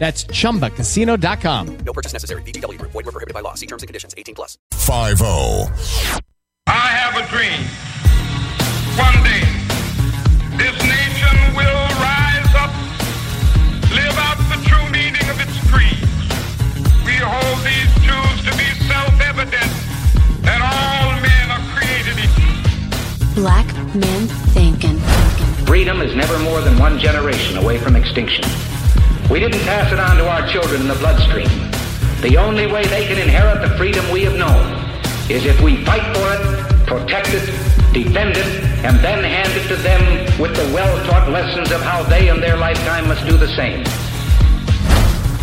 That's chumbacasino.com. No purchase necessary. VGW Group. Void were prohibited by law. See terms and conditions. 18 plus. 5 I have a dream. One day, this nation will rise up, live out the true meaning of its creed. We hold these truths to be self-evident that all men are created equal. Black men thinking. Freedom is never more than one generation away from extinction. We didn't pass it on to our children in the bloodstream. The only way they can inherit the freedom we have known is if we fight for it, protect it, defend it, and then hand it to them with the well-taught lessons of how they in their lifetime must do the same.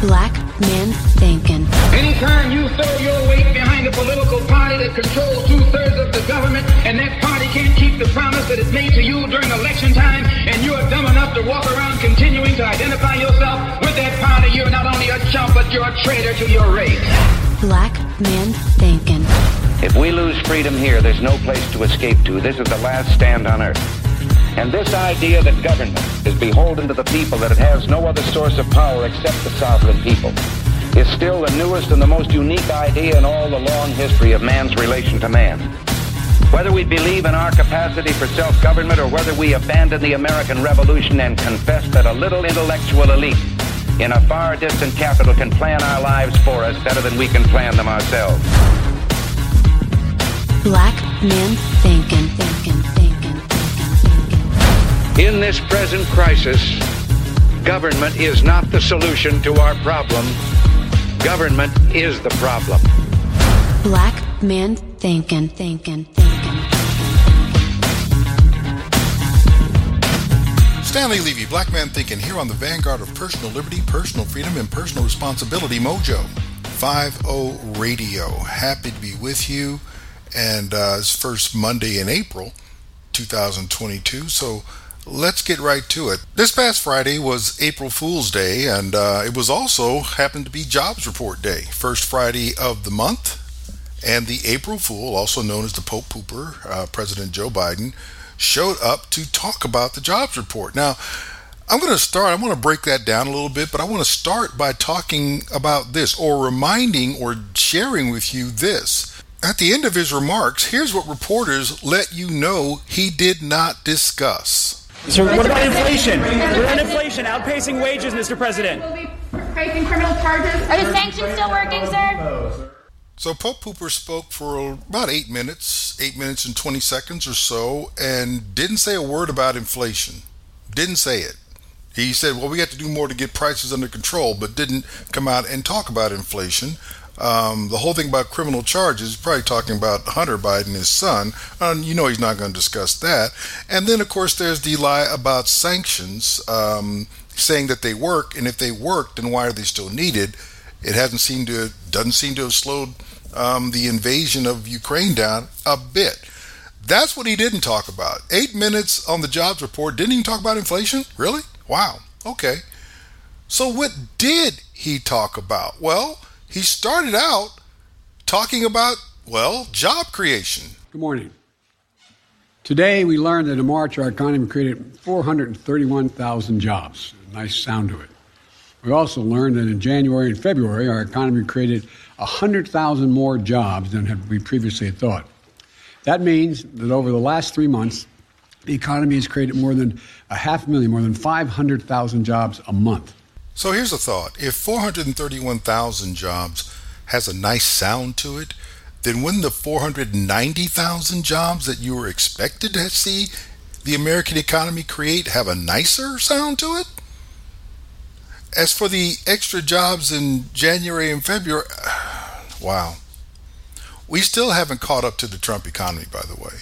Black men thinking. Anytime you throw your weight behind a political party that controls two-thirds of the government and that party can't keep the promise that it's made to you during election time and you're dumb enough to walk around continuing to identify yourself with that party, you're not only a chump, but you're a traitor to your race. Black men thinking. If we lose freedom here, there's no place to escape to. This is the last stand on earth. And this idea that government is beholden to the people, that it has no other source of power except the sovereign people, is still the newest and the most unique idea in all the long history of man's relation to man. Whether we believe in our capacity for self-government or whether we abandon the American Revolution and confess that a little intellectual elite in a far distant capital can plan our lives for us better than we can plan them ourselves. Black thinking, thinking, thinking, thinking. In this present crisis, government is not the solution to our problem. Government is the problem. Black men thinking, thinking, thinking. Stanley Levy, Black Man Thinking, here on the vanguard of personal liberty, personal freedom, and personal responsibility mojo. 5 Radio. Happy to be with you. And uh, it's first Monday in April 2022. So let's get right to it. This past Friday was April Fool's Day, and uh, it was also happened to be Jobs Report Day, first Friday of the month. And the April Fool, also known as the Pope Pooper, uh, President Joe Biden, showed up to talk about the jobs report. Now, I'm going to start, I want to break that down a little bit, but I want to start by talking about this or reminding or sharing with you this. At the end of his remarks, here's what reporters let you know he did not discuss. So what about inflation? We're on inflation, outpacing wages, Mr. President. Facing criminal charges. Are the sanctions still working, sir? So Pope Pooper spoke for about eight minutes, eight minutes and 20 seconds or so, and didn't say a word about inflation. Didn't say it. He said, well, we have to do more to get prices under control, but didn't come out and talk about inflation. Um, the whole thing about criminal charges, probably talking about Hunter Biden, his son. You know he's not going to discuss that. And then, of course, there's the lie about sanctions, um, saying that they work, and if they work, then why are they still needed? It hasn't seemed to doesn't seem to have slowed um, the invasion of Ukraine down a bit. That's what he didn't talk about. Eight minutes on the jobs report. Didn't even talk about inflation. Really? Wow. Okay. So what did he talk about? Well, he started out talking about well job creation. Good morning. Today we learned that in March our economy created 431,000 jobs. Nice sound to it. We also learned that in January and February, our economy created 100,000 more jobs than had we previously had thought. That means that over the last three months, the economy has created more than a half million, more than 500,000 jobs a month. So here's a thought if 431,000 jobs has a nice sound to it, then wouldn't the 490,000 jobs that you were expected to see the American economy create have a nicer sound to it? As for the extra jobs in January and February, wow. We still haven't caught up to the Trump economy, by the way.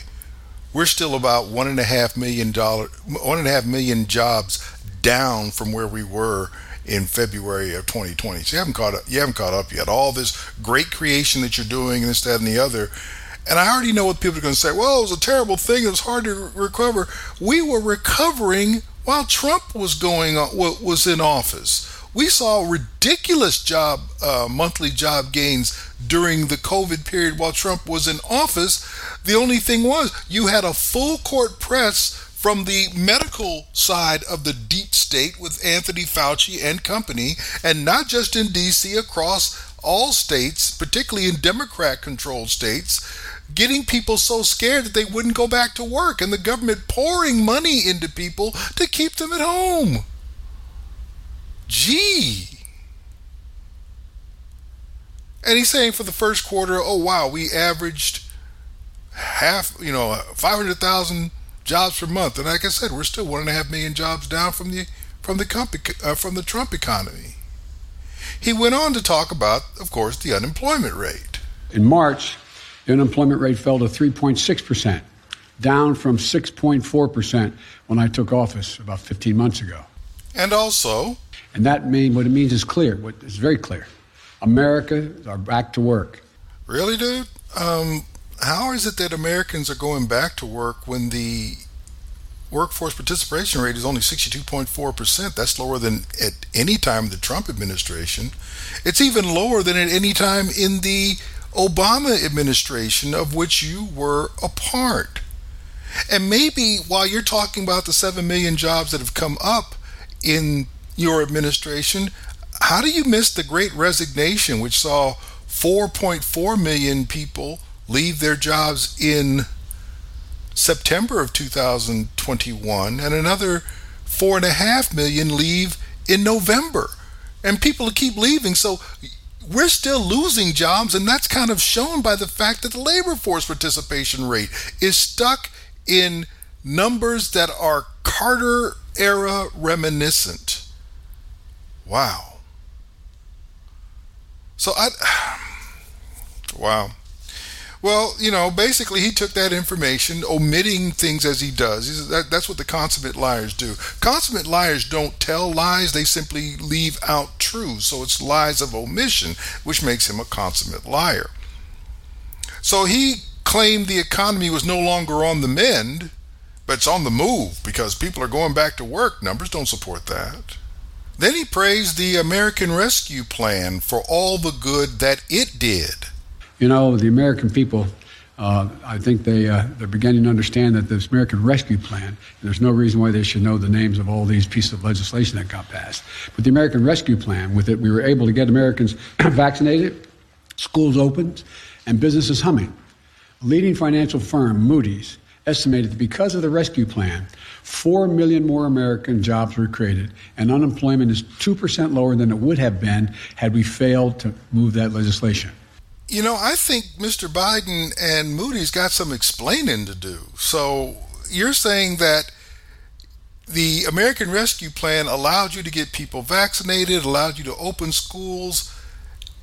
We're still about one and a half million dollar, one and a half million jobs down from where we were in February of 2020. So you haven't caught up. You haven't caught up yet. All this great creation that you're doing, and this, that, and the other. And I already know what people are going to say. Well, it was a terrible thing. It was hard to recover. We were recovering while Trump was going on, was in office. We saw ridiculous job uh, monthly job gains during the COVID period while Trump was in office. The only thing was you had a full court press from the medical side of the deep state with Anthony Fauci and company, and not just in DC, across all states, particularly in Democrat controlled states, getting people so scared that they wouldn't go back to work, and the government pouring money into people to keep them at home. Gee. And he's saying for the first quarter, oh wow, we averaged half, you know, 500,000 jobs per month. And like I said, we're still one and a half million jobs down from the from the uh, from the Trump economy. He went on to talk about, of course, the unemployment rate. In March, the unemployment rate fell to 3.6 percent, down from 6.4 percent when I took office about 15 months ago. And also, and that mean what it means is clear. What is very clear. America are back to work. Really, dude? Um, how is it that Americans are going back to work when the workforce participation rate is only 62.4%? That's lower than at any time in the Trump administration. It's even lower than at any time in the Obama administration, of which you were a part. And maybe while you're talking about the 7 million jobs that have come up in your administration, how do you miss the great resignation, which saw 4.4 million people leave their jobs in September of 2021 and another four and a half million leave in November. And people keep leaving. So we're still losing jobs, and that's kind of shown by the fact that the labor force participation rate is stuck in numbers that are Carter era reminiscent. Wow. So I. Wow. Well, you know, basically, he took that information, omitting things as he does. That, that's what the consummate liars do. Consummate liars don't tell lies, they simply leave out truths. So it's lies of omission, which makes him a consummate liar. So he claimed the economy was no longer on the mend, but it's on the move because people are going back to work. Numbers don't support that. Then he praised the American Rescue Plan for all the good that it did. You know, the American people, uh, I think they, uh, they're beginning to understand that this American Rescue Plan, there's no reason why they should know the names of all these pieces of legislation that got passed. But the American Rescue Plan, with it, we were able to get Americans vaccinated, schools opened, and businesses humming. A leading financial firm, Moody's, estimated that because of the rescue plan, 4 million more American jobs were created, and unemployment is 2% lower than it would have been had we failed to move that legislation. You know, I think Mr. Biden and Moody's got some explaining to do. So you're saying that the American Rescue Plan allowed you to get people vaccinated, allowed you to open schools,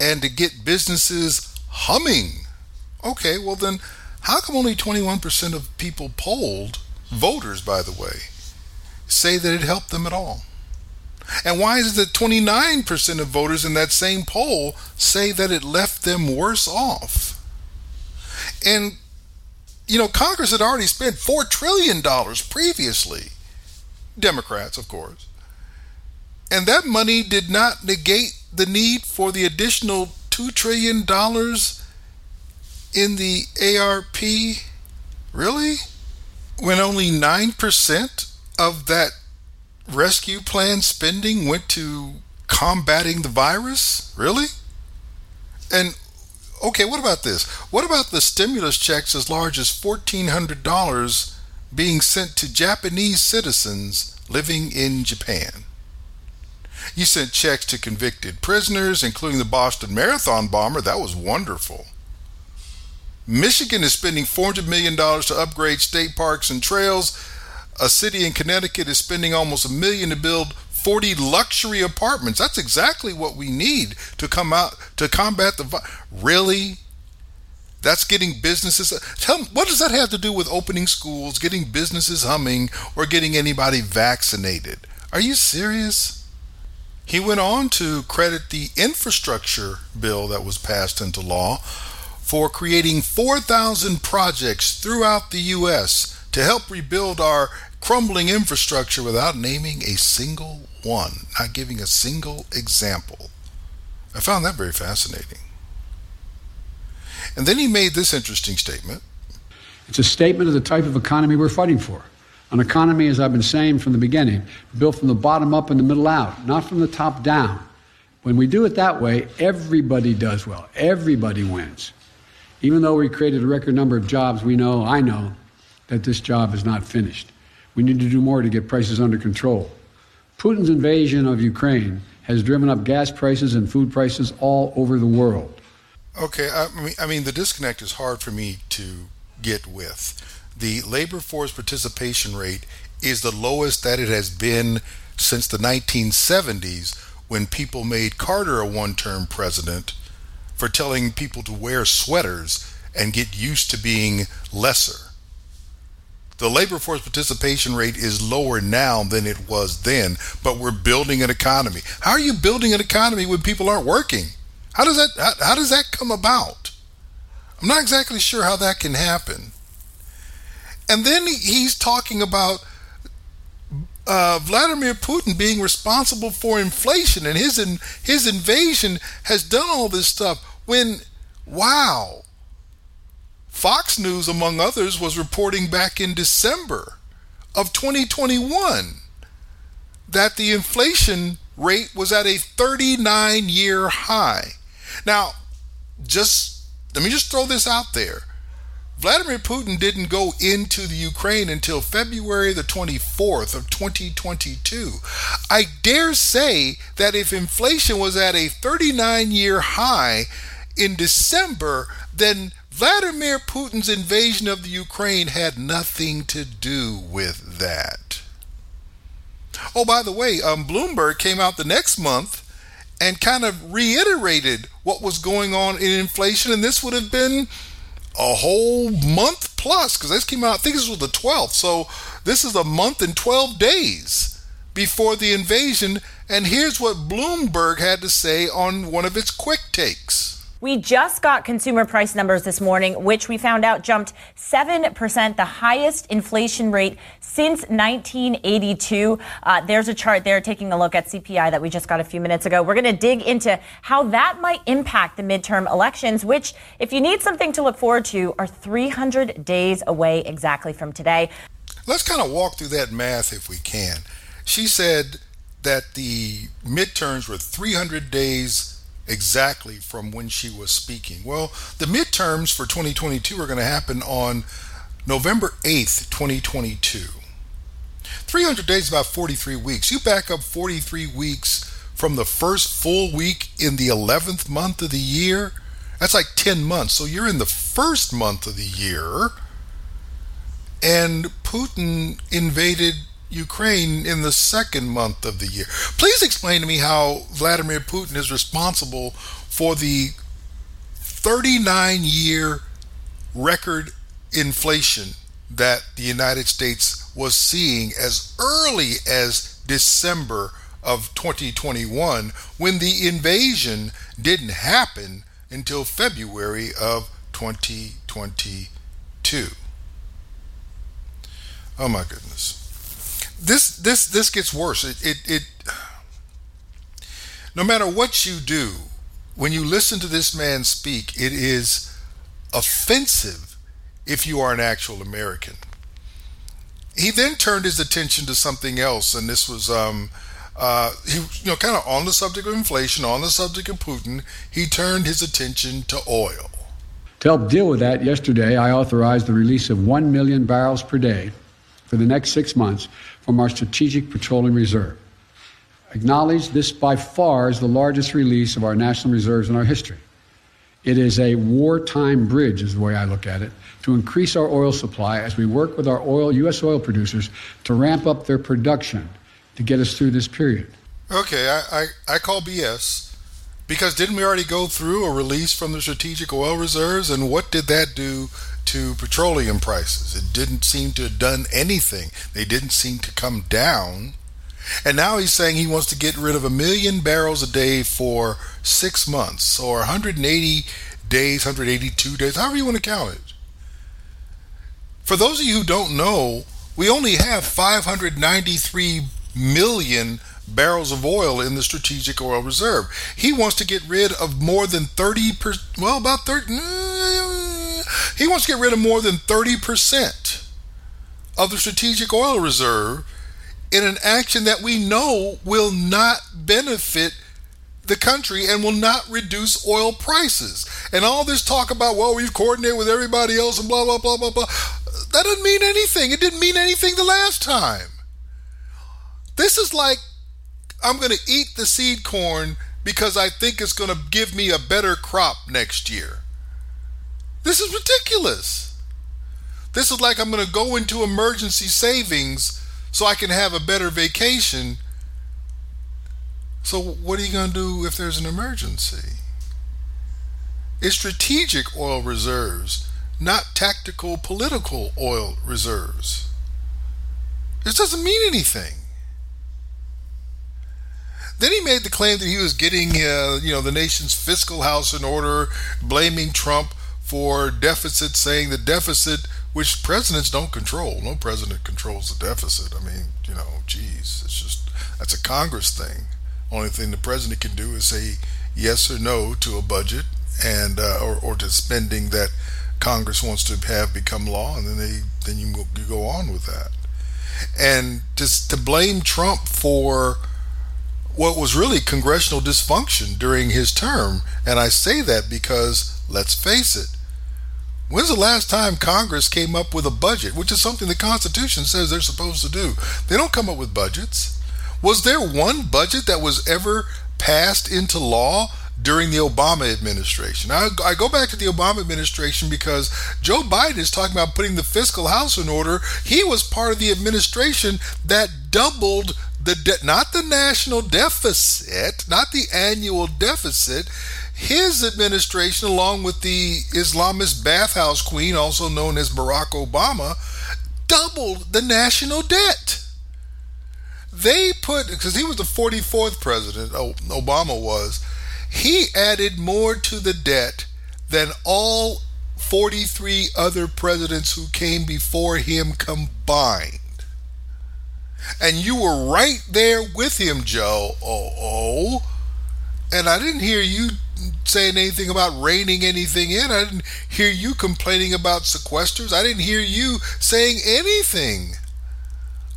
and to get businesses humming. Okay, well then, how come only 21% of people polled, voters by the way, say that it helped them at all? And why is it that 29% of voters in that same poll say that it left them worse off? And, you know, Congress had already spent $4 trillion previously. Democrats, of course. And that money did not negate the need for the additional $2 trillion in the ARP. Really? When only 9% of that rescue plan spending went to combating the virus? Really? And okay, what about this? What about the stimulus checks as large as $1,400 being sent to Japanese citizens living in Japan? You sent checks to convicted prisoners, including the Boston Marathon bomber. That was wonderful. Michigan is spending $400 million to upgrade state parks and trails. A city in Connecticut is spending almost a million to build 40 luxury apartments. That's exactly what we need to come out to combat the really that's getting businesses tell me, what does that have to do with opening schools, getting businesses humming or getting anybody vaccinated? Are you serious? He went on to credit the infrastructure bill that was passed into law for creating 4,000 projects throughout the U.S. to help rebuild our crumbling infrastructure without naming a single one, not giving a single example. I found that very fascinating. And then he made this interesting statement. It's a statement of the type of economy we're fighting for. An economy, as I've been saying from the beginning, built from the bottom up and the middle out, not from the top down. When we do it that way, everybody does well. Everybody wins. Even though we created a record number of jobs, we know, I know, that this job is not finished. We need to do more to get prices under control. Putin's invasion of Ukraine has driven up gas prices and food prices all over the world. Okay, I mean, I mean, the disconnect is hard for me to get with. The labor force participation rate is the lowest that it has been since the 1970s when people made Carter a one term president for telling people to wear sweaters and get used to being lesser. The labor force participation rate is lower now than it was then, but we're building an economy. How are you building an economy when people aren't working? How does that how, how does that come about? I'm not exactly sure how that can happen. And then he's talking about uh, Vladimir Putin being responsible for inflation and his in, his invasion has done all this stuff. When wow, Fox News, among others, was reporting back in December of 2021 that the inflation rate was at a 39 year high. Now, just let me just throw this out there. Vladimir Putin didn't go into the Ukraine until February the 24th of 2022. I dare say that if inflation was at a 39 year high in December, then Vladimir Putin's invasion of the Ukraine had nothing to do with that. Oh, by the way, um, Bloomberg came out the next month and kind of reiterated what was going on in inflation, and this would have been a whole month plus because this came out. I think this was the 12th, so this is a month and 12 days before the invasion. And here's what Bloomberg had to say on one of its quick takes. We just got consumer price numbers this morning, which we found out jumped 7%, the highest inflation rate since 1982. Uh, there's a chart there taking a look at CPI that we just got a few minutes ago. We're going to dig into how that might impact the midterm elections, which, if you need something to look forward to, are 300 days away exactly from today. Let's kind of walk through that math if we can. She said that the midterms were 300 days exactly from when she was speaking. Well, the midterms for 2022 are going to happen on November 8th, 2022. 300 days about 43 weeks. You back up 43 weeks from the first full week in the 11th month of the year. That's like 10 months. So you're in the first month of the year, and Putin invaded Ukraine in the second month of the year. Please explain to me how Vladimir Putin is responsible for the 39 year record inflation that the United States was seeing as early as December of 2021 when the invasion didn't happen until February of 2022. Oh my goodness this this this gets worse. It, it it no matter what you do, when you listen to this man speak, it is offensive if you are an actual American. He then turned his attention to something else, and this was um, uh, he you know kind of on the subject of inflation, on the subject of Putin. He turned his attention to oil. To help deal with that, yesterday I authorized the release of one million barrels per day for the next six months from our Strategic Petroleum Reserve. Acknowledge this by far is the largest release of our national reserves in our history. It is a wartime bridge, is the way I look at it, to increase our oil supply as we work with our oil, U.S. oil producers to ramp up their production to get us through this period. Okay, I, I, I call BS because didn't we already go through a release from the strategic oil reserves? And what did that do to petroleum prices? It didn't seem to have done anything. They didn't seem to come down. And now he's saying he wants to get rid of a million barrels a day for six months or 180 days, 182 days, however you want to count it. For those of you who don't know, we only have 593 million barrels of oil in the strategic oil reserve. He wants to get rid of more than 30 per, well about 30 mm, he wants to get rid of more than 30% of the strategic oil reserve in an action that we know will not benefit the country and will not reduce oil prices. And all this talk about, well, we've coordinated with everybody else and blah, blah, blah, blah, blah. That doesn't mean anything. It didn't mean anything the last time. This is like I'm going to eat the seed corn because I think it's going to give me a better crop next year. This is ridiculous. This is like I'm going to go into emergency savings so I can have a better vacation. So, what are you going to do if there's an emergency? It's strategic oil reserves, not tactical political oil reserves. This doesn't mean anything. Then he made the claim that he was getting, uh, you know, the nation's fiscal house in order, blaming Trump for deficit, saying the deficit, which presidents don't control. No president controls the deficit. I mean, you know, geez, it's just that's a Congress thing. Only thing the president can do is say yes or no to a budget and uh, or, or to spending that Congress wants to have become law, and then they then you, you go on with that. And just to blame Trump for what was really congressional dysfunction during his term. And I say that because, let's face it, when's the last time Congress came up with a budget, which is something the Constitution says they're supposed to do? They don't come up with budgets. Was there one budget that was ever passed into law during the Obama administration. I, I, go back to the Obama administration because Joe Biden is talking about putting the fiscal house in order. He was part of the administration that doubled the de- not the national deficit, not the annual deficit. His administration, along with the Islamist bathhouse queen, also known as Barack Obama, doubled the national debt. They put, because he was the 44th president, Obama was, he added more to the debt than all 43 other presidents who came before him combined. And you were right there with him, Joe. Oh, oh. And I didn't hear you saying anything about reining anything in. I didn't hear you complaining about sequesters. I didn't hear you saying anything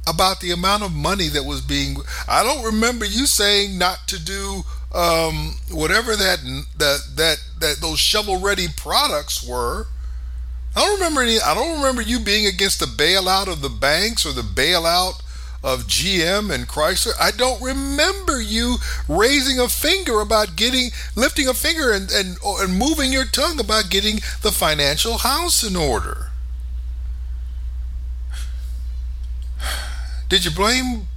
about the amount of money that was being. I don't remember you saying not to do um, whatever that that that that those shovel ready products were. I don't remember any. I don't remember you being against the bailout of the banks or the bailout of GM and Chrysler. I don't remember you raising a finger about getting, lifting a finger and, and, and moving your tongue about getting the financial house in order. Did you blame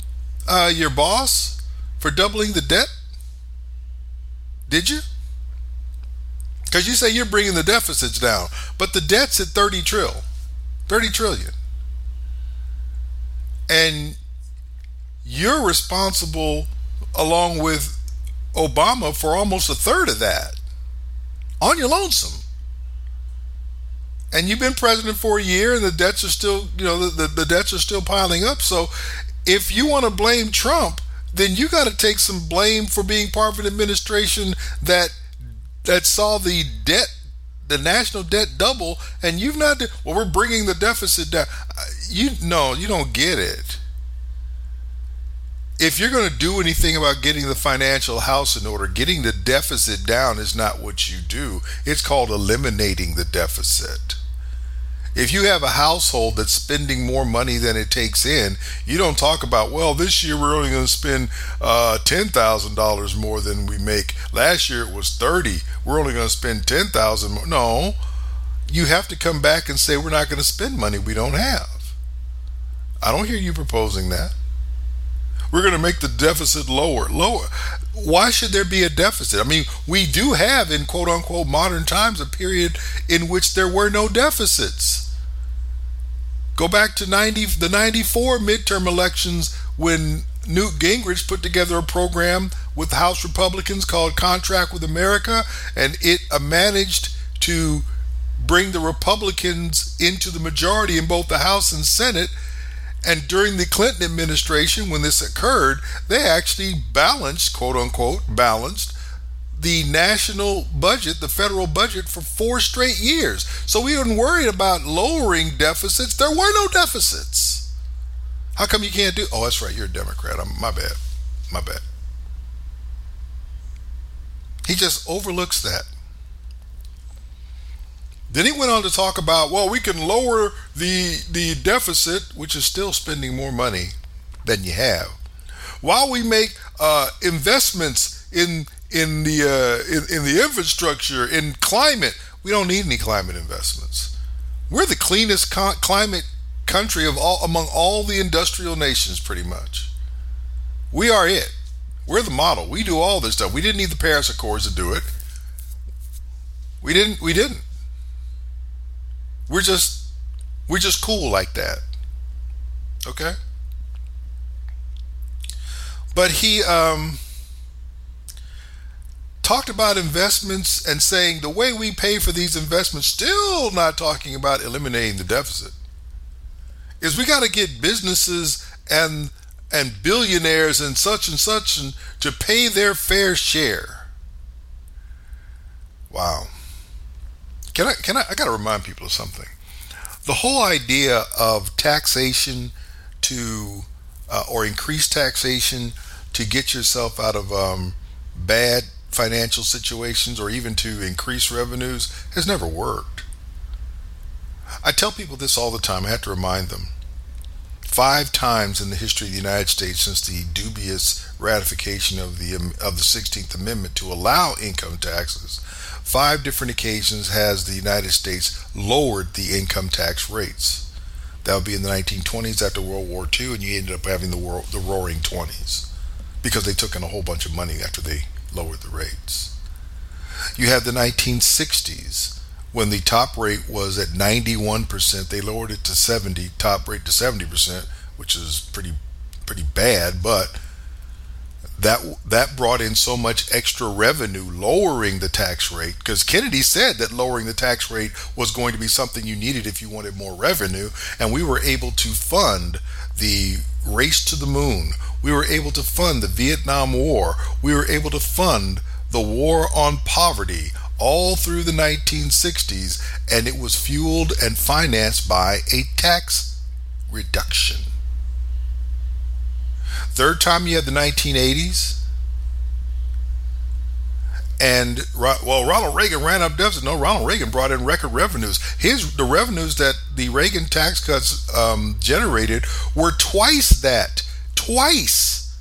uh, your boss for doubling the debt? Did you? Because you say you're bringing the deficits down, but the debt's at 30 trill, 30 trillion. And you're responsible, along with Obama, for almost a third of that on your lonesome. And you've been president for a year, and the debts are still, you know, the, the, the debts are still piling up. So if you want to blame Trump, then you got to take some blame for being part of an administration that that saw the debt the national debt double and you've not well we're bringing the deficit down uh, you no you don't get it if you're going to do anything about getting the financial house in order, getting the deficit down is not what you do. It's called eliminating the deficit. If you have a household that's spending more money than it takes in, you don't talk about, well, this year we're only going to spend uh, $10,000 more than we make. Last year it was 30. We're only going to spend 10,000 more. No. You have to come back and say we're not going to spend money we don't have. I don't hear you proposing that. We're going to make the deficit lower. Lower. Why should there be a deficit? I mean, we do have in quote unquote modern times a period in which there were no deficits. Go back to 90 the 94 midterm elections when Newt Gingrich put together a program with House Republicans called Contract with America and it uh, managed to bring the Republicans into the majority in both the House and Senate and during the Clinton administration, when this occurred, they actually balanced, quote unquote, balanced the national budget, the federal budget, for four straight years. So we weren't worried about lowering deficits. There were no deficits. How come you can't do? Oh, that's right. You're a Democrat. I'm, my bad. My bad. He just overlooks that. Then he went on to talk about, well, we can lower the the deficit, which is still spending more money than you have, while we make uh, investments in in the uh, in, in the infrastructure, in climate. We don't need any climate investments. We're the cleanest climate country of all among all the industrial nations, pretty much. We are it. We're the model. We do all this stuff. We didn't need the Paris Accords to do it. We didn't. We didn't. We're just we're just cool like that. Okay? But he um talked about investments and saying the way we pay for these investments, still not talking about eliminating the deficit, is we got to get businesses and and billionaires and such and such and to pay their fair share. Wow. Can I can I I got to remind people of something. The whole idea of taxation to uh, or increased taxation to get yourself out of um, bad financial situations or even to increase revenues has never worked. I tell people this all the time. I have to remind them. Five times in the history of the United States since the dubious ratification of the of the 16th Amendment to allow income taxes, five different occasions has the United States lowered the income tax rates. That would be in the 1920s after World War II, and you ended up having the, world, the Roaring Twenties because they took in a whole bunch of money after they lowered the rates. You have the 1960s when the top rate was at 91%. They lowered it to 70, top rate to 70%, which is pretty pretty bad, but that that brought in so much extra revenue lowering the tax rate because Kennedy said that lowering the tax rate was going to be something you needed if you wanted more revenue and we were able to fund the race to the moon. We were able to fund the Vietnam War. We were able to fund the war on poverty all through the 1960s and it was fueled and financed by a tax reduction Third time you had the 1980s. And well, Ronald Reagan ran up deficit. No, Ronald Reagan brought in record revenues. His the revenues that the Reagan tax cuts um, generated were twice that, twice,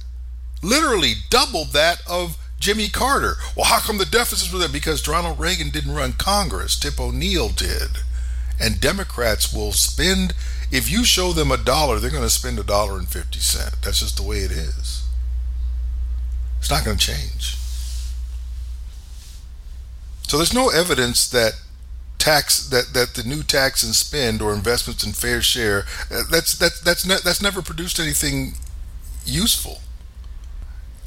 literally double that of Jimmy Carter. Well, how come the deficits were there? Because Ronald Reagan didn't run Congress. Tip O'Neill did, and Democrats will spend if you show them a dollar, they're going to spend a dollar and 50 cents. That's just the way it is. It's not going to change. So there's no evidence that tax that, that the new tax and spend or investments in fair share uh, that's that's that's ne- that's never produced anything useful.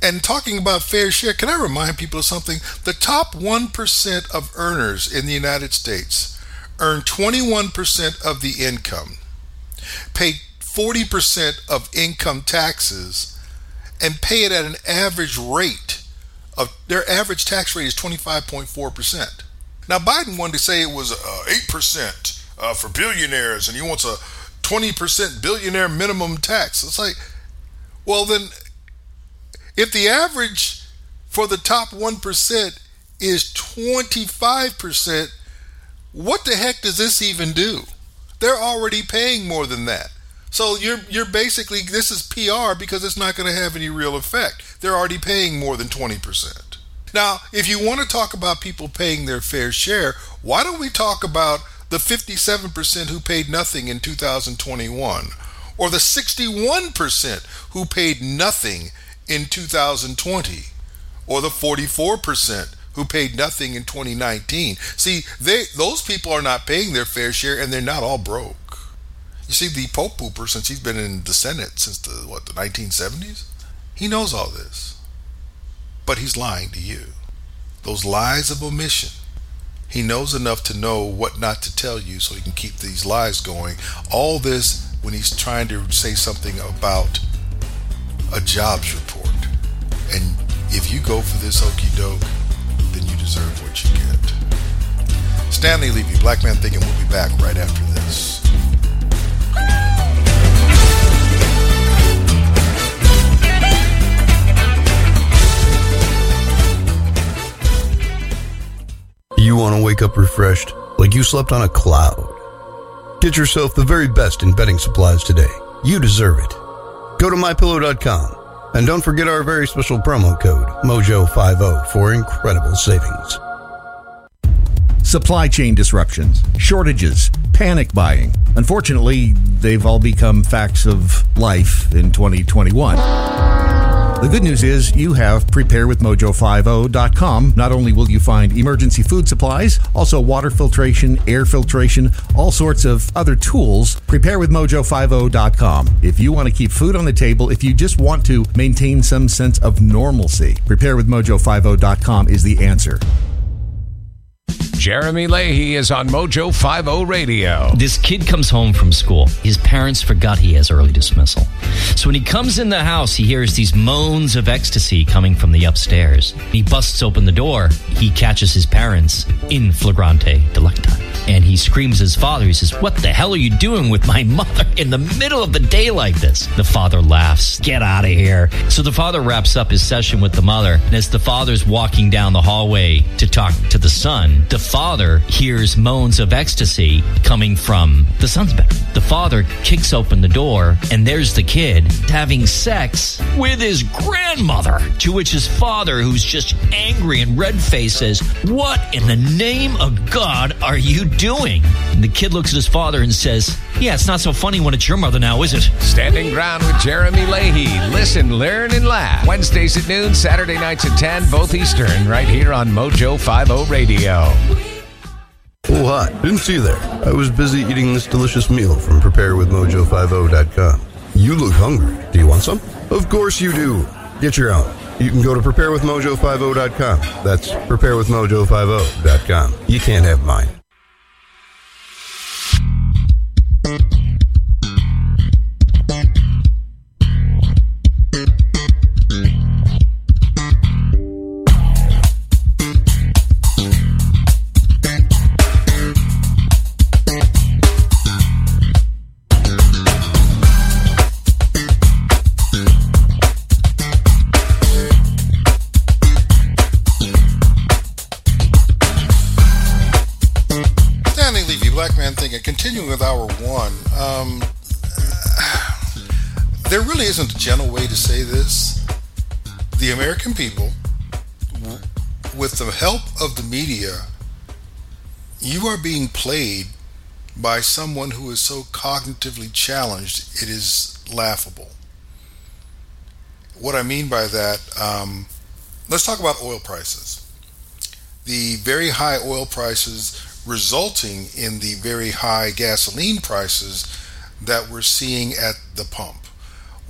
And talking about fair share, can I remind people of something? The top 1% of earners in the United States earn 21% of the income pay 40% of income taxes and pay it at an average rate of their average tax rate is 25.4%. Now, Biden wanted to say it was uh, 8% uh, for billionaires and he wants a 20% billionaire minimum tax. It's like, well, then, if the average for the top 1% is 25%, what the heck does this even do? They're already paying more than that. So you're you're basically this is PR because it's not going to have any real effect. They're already paying more than 20%. Now, if you want to talk about people paying their fair share, why don't we talk about the 57% who paid nothing in 2021 or the 61% who paid nothing in 2020 or the 44% who paid nothing in 2019. See, they those people are not paying their fair share and they're not all broke. You see, the Pope Pooper, since he's been in the Senate since the what the 1970s, he knows all this, but he's lying to you. Those lies of omission. He knows enough to know what not to tell you, so he can keep these lies going. All this when he's trying to say something about a jobs report, and if you go for this okey doke, then you deserve what you get. Stanley Levy, Black Man Thinking, we'll be back right after this. You want to wake up refreshed, like you slept on a cloud. Get yourself the very best in bedding supplies today. You deserve it. Go to mypillow.com and don't forget our very special promo code MOJO50 for incredible savings. Supply chain disruptions, shortages, panic buying. Unfortunately, they've all become facts of life in 2021. The good news is you have preparewithmojo50.com. Not only will you find emergency food supplies, also water filtration, air filtration, all sorts of other tools. Preparewithmojo50.com. If you want to keep food on the table, if you just want to maintain some sense of normalcy, preparewithmojo50.com is the answer. Jeremy Leahy is on Mojo 50 Radio. This kid comes home from school. His parents forgot he has early dismissal. So when he comes in the house, he hears these moans of ecstasy coming from the upstairs. He busts open the door. He catches his parents in flagrante delicti. And he screams his father. He says, What the hell are you doing with my mother in the middle of the day like this? The father laughs, Get out of here. So the father wraps up his session with the mother. And as the father's walking down the hallway to talk to the son, the father hears moans of ecstasy coming from the son's bedroom. The father kicks open the door, and there's the kid having sex with his grandmother. To which his father, who's just angry and red faced, says, What in the name of God are you doing? And the kid looks at his father and says, Yeah, it's not so funny when it's your mother now, is it? Standing ground with Jeremy Leahy. Listen, learn, and laugh. Wednesdays at noon, Saturday nights at 10, both Eastern, right here on Mojo 50 Radio. Oh, hi. Didn't see you there. I was busy eating this delicious meal from preparewithmojo50.com. You look hungry. Do you want some? Of course you do. Get your own. You can go to preparewithmojo50.com. That's preparewithmojo50.com. You can't have mine. To say this. The American people, with the help of the media, you are being played by someone who is so cognitively challenged, it is laughable. What I mean by that, um, let's talk about oil prices. The very high oil prices resulting in the very high gasoline prices that we're seeing at the pump.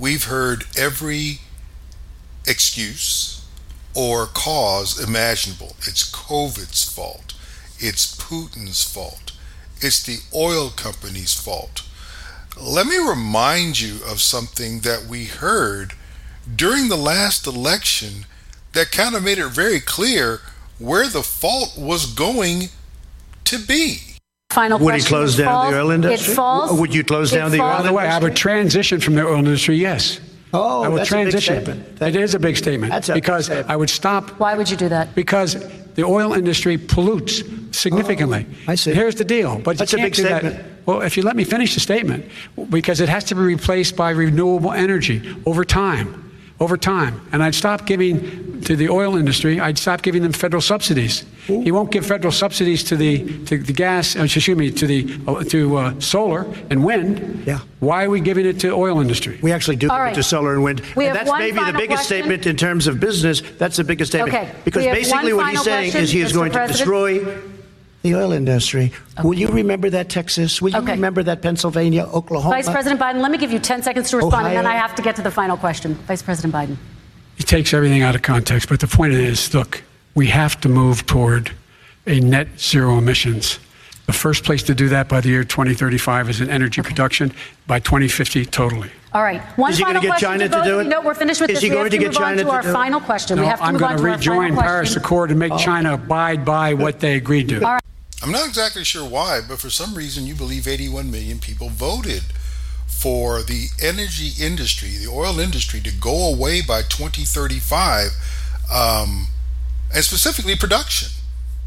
We've heard every excuse or cause imaginable. It's COVID's fault. It's Putin's fault. It's the oil company's fault. Let me remind you of something that we heard during the last election that kind of made it very clear where the fault was going to be. Final Would he question. close It down falls- the oil industry? It falls. Would you close it down the oil falls- By the way, I would transition from the oil industry, yes. Oh, I would that's a big transition. statement. That is a big statement. That's a big because statement. I would stop. Why would you do that? Because the oil industry pollutes significantly. Oh, I see. Here's the deal. But That's you a can't big do statement. that. Well, if you let me finish the statement, because it has to be replaced by renewable energy over time. Over time. And I'd stop giving to the oil industry, I'd stop giving them federal subsidies. He won't give federal subsidies to the, to the gas, uh, excuse me, to, the, uh, to uh, solar and wind. Yeah. Why are we giving it to oil industry? We actually do All give it to solar and wind. We and that's maybe the biggest question. statement in terms of business. That's the biggest statement. Okay. Because basically what he's saying question, is he is Mr. going to destroy the oil industry. Will you remember that, Texas? Will you remember that, Pennsylvania, Oklahoma? Vice President Biden, let me give you 10 seconds to respond, and then I have to get to the final question. Vice President Biden. He takes everything out of context, but the point is look, we have to move toward a net zero emissions. The first place to do that by the year 2035 is in energy production, by 2050, totally. All right. One Is he final gonna get question China to to both do of you. it? No, we're finished with Is this. he we going have to to get China to to our do it? final question. No, we have to I'm move going on to to rejoin Paris. Accord and make oh. China abide by what they agreed to. All right. I'm not exactly sure why, but for some reason you believe 81 million people voted for the energy industry, the oil industry, to go away by 2035, um, and specifically production.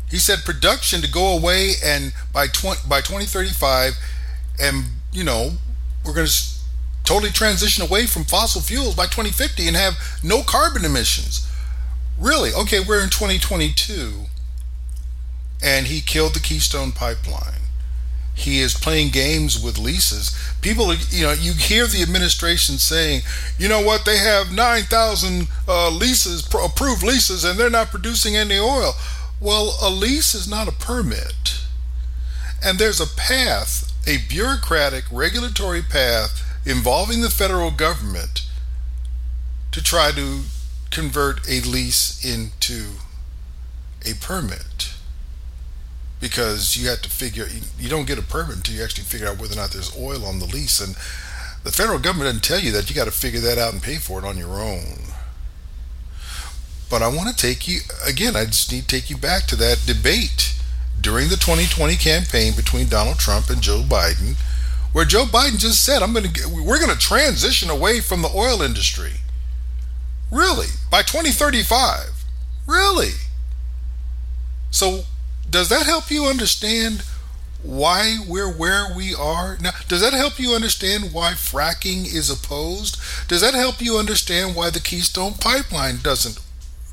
He said production to go away and by 20, by 2035, and you know we're going to totally transition away from fossil fuels by 2050 and have no carbon emissions. Really? Okay, we're in 2022 and he killed the Keystone Pipeline. He is playing games with leases. People, you know, you hear the administration saying, you know what, they have 9,000 uh, leases, pro- approved leases, and they're not producing any oil. Well, a lease is not a permit. And there's a path, a bureaucratic regulatory path involving the federal government to try to convert a lease into a permit because you have to figure you, you don't get a permit until you actually figure out whether or not there's oil on the lease. And the federal government doesn't tell you that. You got to figure that out and pay for it on your own. But i want to take you again i just need to take you back to that debate during the 2020 campaign between donald trump and joe biden where joe biden just said i'm going to we're going to transition away from the oil industry. Really? By 2035 really? So does that help you understand why we're where we are? Now does that help you understand why fracking is opposed? Does that help you understand why the keystone pipeline doesn't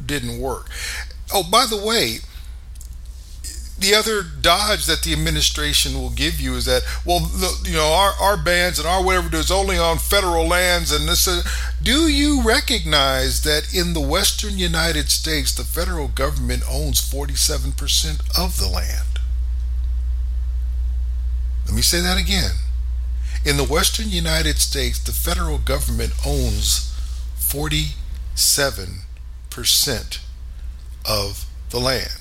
didn't work? Oh by the way the other dodge that the administration will give you is that well the, you know our, our bans and our whatever is only on federal lands and this uh, do you recognize that in the western united states the federal government owns 47% of the land? Let me say that again. In the western united states the federal government owns 47% of the land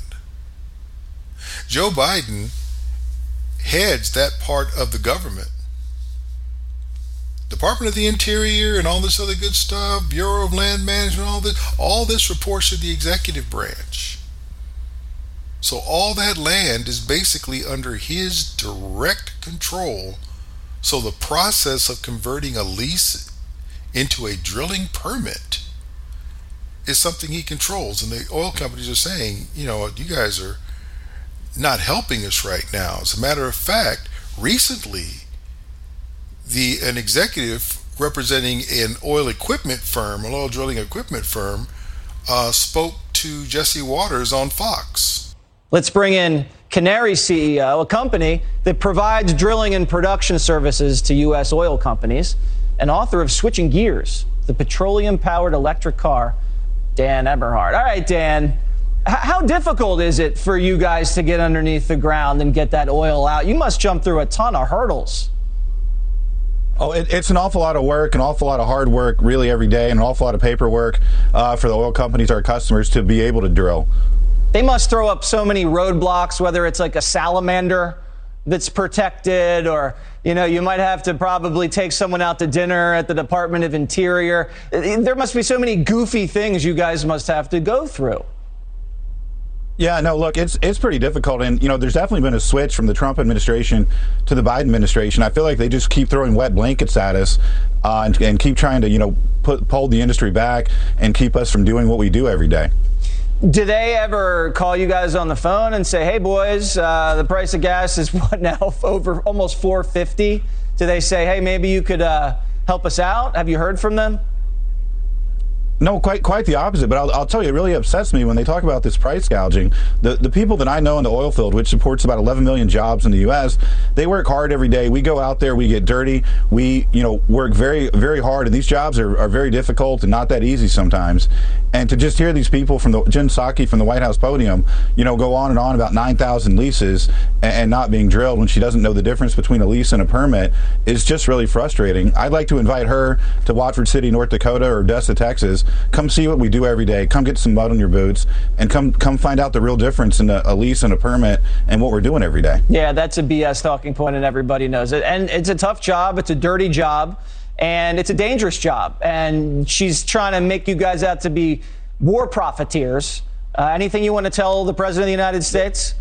Joe Biden heads that part of the government. Department of the Interior and all this other good stuff, Bureau of Land Management, all this, all this reports to the executive branch. So all that land is basically under his direct control. So the process of converting a lease into a drilling permit is something he controls. And the oil companies are saying, you know, you guys are not helping us right now. As a matter of fact, recently, the an executive representing an oil equipment firm, an oil drilling equipment firm, uh, spoke to Jesse Watters on Fox. Let's bring in Canary CEO, a company that provides drilling and production services to U.S. oil companies, and author of Switching Gears, the petroleum powered electric car, Dan Eberhard. All right, Dan. How difficult is it for you guys to get underneath the ground and get that oil out? You must jump through a ton of hurdles. Oh, it, it's an awful lot of work, an awful lot of hard work, really every day, and an awful lot of paperwork uh, for the oil companies, our customers, to be able to drill. They must throw up so many roadblocks, whether it's like a salamander that's protected, or, you know, you might have to probably take someone out to dinner at the Department of Interior. There must be so many goofy things you guys must have to go through. Yeah, no, look, it's it's pretty difficult, and you know, there's definitely been a switch from the Trump administration to the Biden administration. I feel like they just keep throwing wet blankets at us, uh, and, and keep trying to, you know, put pull the industry back and keep us from doing what we do every day. Do they ever call you guys on the phone and say, "Hey, boys, uh, the price of gas is what now over almost 450"? Do they say, "Hey, maybe you could uh, help us out"? Have you heard from them? No, quite quite the opposite. But I'll, I'll, tell you, it really upsets me when they talk about this price gouging. The the people that I know in the oil field, which supports about 11 million jobs in the U.S., they work hard every day. We go out there, we get dirty, we you know work very very hard, and these jobs are, are very difficult and not that easy sometimes. And to just hear these people from the Jen Psaki from the White House podium, you know, go on and on about 9,000 leases and, and not being drilled when she doesn't know the difference between a lease and a permit is just really frustrating. I'd like to invite her to Watford City, North Dakota, or Odessa, Texas come see what we do every day. Come get some mud on your boots, and come come find out the real difference in a, a, lease and a permit and what we're doing every day. Yeah, that's a BS talking point, and everybody knows it. And it's a tough job. It's a dirty job, and it's a dangerous job. And she's trying to make you guys out to be war profiteers. Uh, anything you want to tell the president of the United States?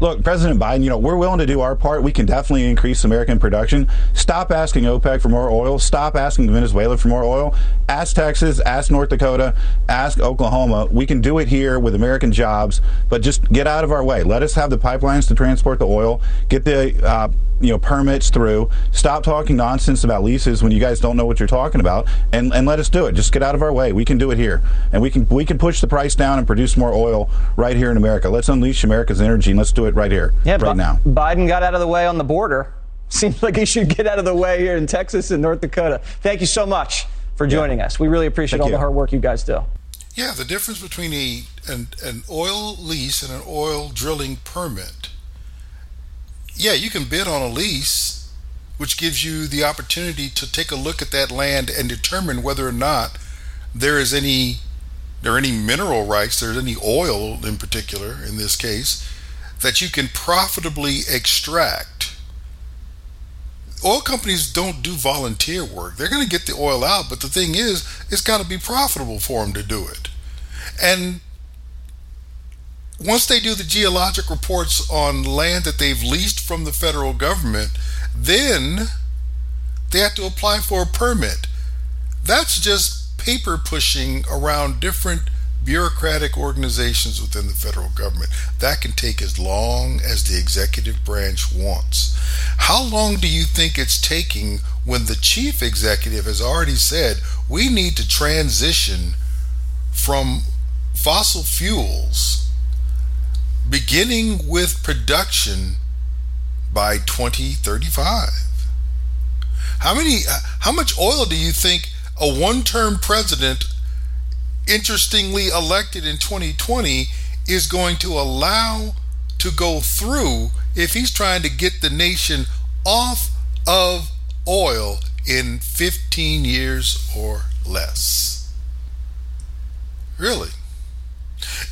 Look, President Biden, you know, we're willing to do our part. We can definitely increase American production. Stop asking OPEC for more oil. Stop asking Venezuela for more oil. Ask Texas, ask North Dakota, ask Oklahoma. We can do it here with American jobs, but just get out of our way. Let us have the pipelines to transport the oil, get the uh, you know permits through. Stop talking nonsense about leases when you guys don't know what you're talking about, and, and let us do it. Just get out of our way. We can do it here, and we can we can push the price down and produce more oil right here in America. Let's unleash America's energy and let's do it right here, yeah, right now. Biden got out of the way on the border. Seems like he should get out of the way here in Texas and North Dakota. Thank you so much for joining yeah. us. We really appreciate Thank all you. the hard work you guys do. Yeah, the difference between a an, an oil lease and an oil drilling permit. Yeah, you can bid on a lease, which gives you the opportunity to take a look at that land and determine whether or not there is any there are any mineral rights, there's any oil in particular in this case, that you can profitably extract. Oil companies don't do volunteer work. They're going to get the oil out, but the thing is, it's got to be profitable for them to do it. And once they do the geologic reports on land that they've leased from the federal government, then they have to apply for a permit. That's just paper pushing around different bureaucratic organizations within the federal government. That can take as long as the executive branch wants. How long do you think it's taking when the chief executive has already said we need to transition from fossil fuels beginning with production by 2035? How many how much oil do you think a one-term president interestingly elected in 2020 is going to allow to go through if he's trying to get the nation off of oil in 15 years or less. Really.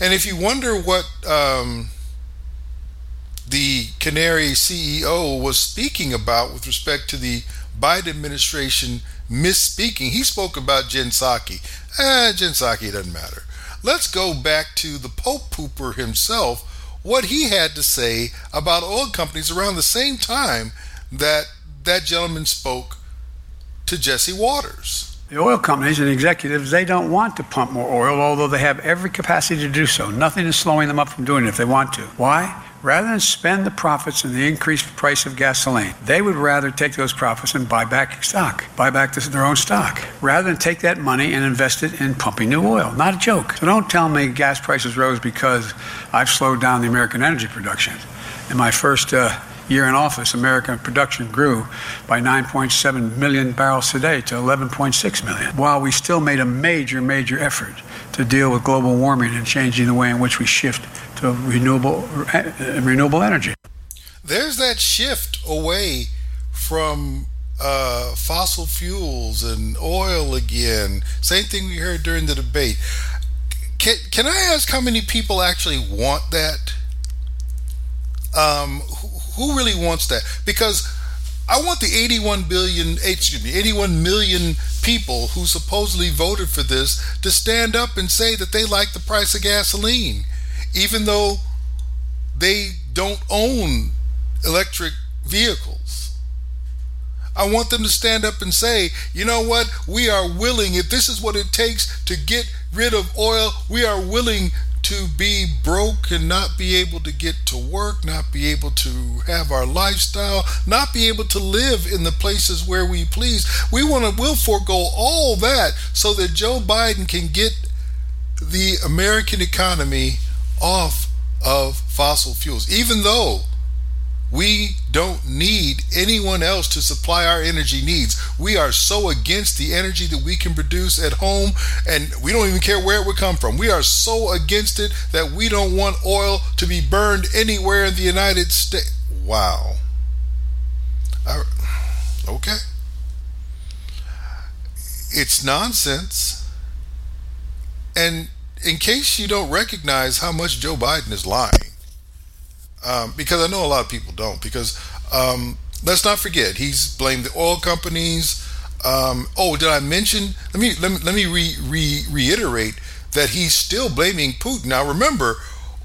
And if you wonder what um, the Canary CEO was speaking about with respect to the Biden administration misspeaking, he spoke about Jen Psaki. Eh, Jen Psaki doesn't matter. Let's go back to the Pope Pooper himself, what he had to say about oil companies around the same time that that gentleman spoke to Jesse Watters. The oil companies and executives, they don't want to pump more oil, although they have every capacity to do so. Nothing is slowing them up from doing it if they want to. Why? rather than spend the profits and the increased price of gasoline, they would rather take those profits and buy back stock, buy back their own stock, rather than take that money and invest it in pumping new oil. Not a joke. So don't tell me gas prices rose because I've slowed down the American energy production. In my first uh, year in office, American production grew by 9.7 million barrels a day to 11.6 million, while we still made a major, major effort to deal with global warming and changing the way in which we shift to renewable uh, renewable energy. There's that shift away from uh, fossil fuels and oil again. Same thing we heard during the debate. Can, can I ask how many people actually want that? Um, who, really wants that? Because I want the 81 billion, excuse me, 81 million people who supposedly voted for this to stand up and say that they like the price of gasoline, even though they don't own electric vehicles. I want them to stand up and say, you know what, we are willing, if this is what it takes to get rid of oil. We are willing to be broke and not be able to get to work, not be able to have our lifestyle, not be able to live in the places where we please. We want to we'll forego all that so that Joe Biden can get the American economy off of fossil fuels. Even though we don't need anyone else to supply our energy needs. We are so against the energy that we can produce at home, and we don't even care where it would come from. We are so against it that we don't want oil to be burned anywhere in the United States. Wow. okay. It's nonsense. And in case you don't recognize how much Joe Biden is lying, um, because I know a lot of people don't. Because um, let's not forget, he's blamed the oil companies. Um, oh, did I mention? Let me let me, let me re, re, reiterate that he's still blaming Putin. Now, remember,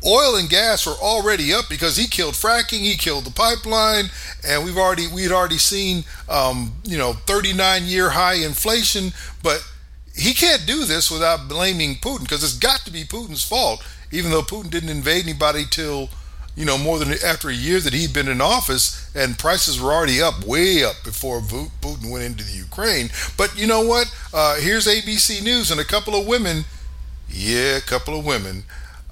oil and gas were already up because he killed fracking, he killed the pipeline, and we've already we'd already seen um, you know 39 year high inflation. But he can't do this without blaming Putin because it's got to be Putin's fault. Even though Putin didn't invade anybody till you know, more than after a year that he'd been in office, and prices were already up, way up before Putin went into the Ukraine. But you know what? Uh, here's ABC News and a couple of women, yeah, a couple of women,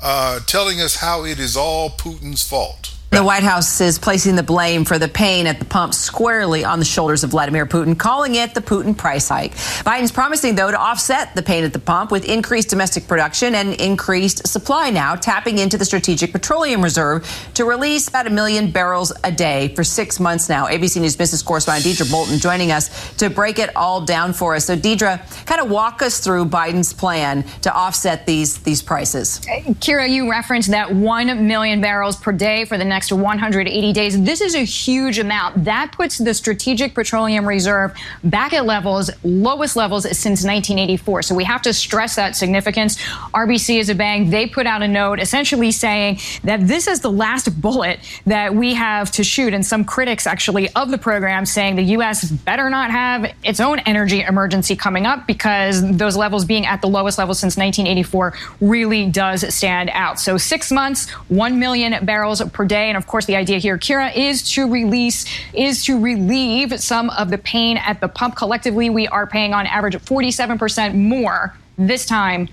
uh, telling us how it is all Putin's fault. The White House is placing the blame for the pain at the pump squarely on the shoulders of Vladimir Putin, calling it the Putin price hike. Biden's promising, though, to offset the pain at the pump with increased domestic production and increased supply now, tapping into the Strategic Petroleum Reserve to release about a million barrels a day for six months now. ABC News business correspondent Deirdre Bolton joining us to break it all down for us. So, Deirdre, kind of walk us through Biden's plan to offset these, these prices. Kira, you referenced that 1 million barrels per day for the next next 180 days. This is a huge amount. That puts the Strategic Petroleum Reserve back at levels, lowest levels since 1984. So we have to stress that significance. RBC is a bank. They put out a note essentially saying that this is the last bullet that we have to shoot. And some critics actually of the program saying the U.S. better not have its own energy emergency coming up because those levels being at the lowest level since 1984 really does stand out. So six months, 1 million barrels per day. And of course, the idea here, Kira, is to release, is to relieve some of the pain at the pump. Collectively, we are paying on average 47% more this time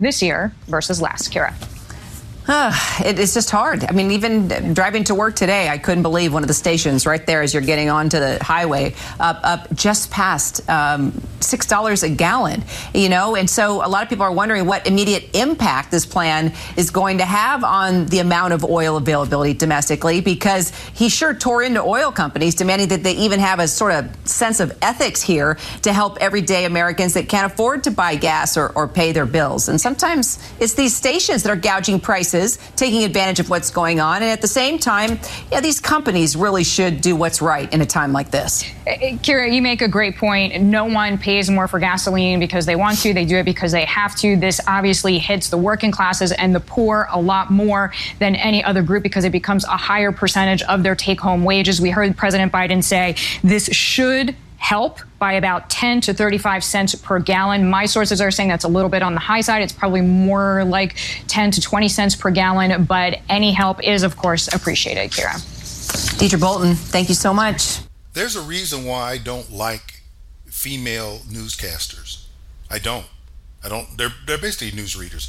this year versus last. Kira. it is just hard. I mean, even driving to work today, I couldn't believe one of the stations right there as you're getting onto the highway up, up just past um, six dollars a gallon. You know, and so a lot of people are wondering what immediate impact this plan is going to have on the amount of oil availability domestically, because he sure tore into oil companies, demanding that they even have a sort of sense of ethics here to help everyday Americans that can't afford to buy gas or, or pay their bills. And sometimes it's these stations that are gouging prices prices, taking advantage of what's going on. And at the same time, yeah, these companies really should do what's right in a time like this. Uh, uh, Kira, you make a great point. No one pays more for gasoline because they want to, they do it because they have to. This obviously hits the working classes and the poor a lot more than any other group because it becomes a higher percentage of their take home wages. We heard President Biden say this should help by about 10 to 35 cents per gallon. My sources are saying that's a little bit on the high side. It's probably more like 10 to 20 cents per gallon, but any help is, of course, appreciated, Kira. Deirdre Bolton, thank you so much. There's a reason why I don't like female newscasters. I don't. I don't. They're they're basically newsreaders,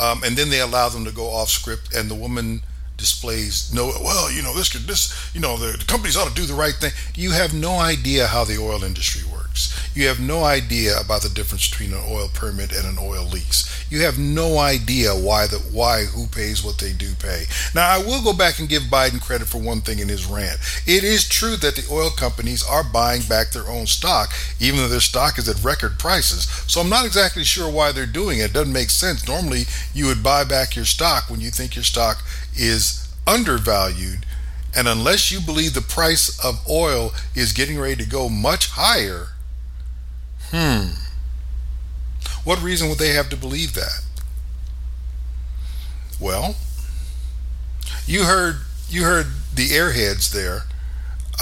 um, and then they allow them to go off script, and the woman displays no well you know this could this you know the, the, companies ought to do the right thing. You have no idea how the oil industry works. You have no idea about the difference between an oil permit and an oil lease. You have no idea why the why who pays what they do pay. Now i will go back and give biden credit for one thing in his rant. It is true that the oil companies are buying back their own stock even though their stock is at record prices. So i'm not exactly sure why they're doing it. It doesn't make sense. Normally you would buy back your stock when you think your stock is undervalued. And unless you believe the price of oil is getting ready to go much higher, hmm, what reason would they have to believe that? Well, you heard you heard the airheads there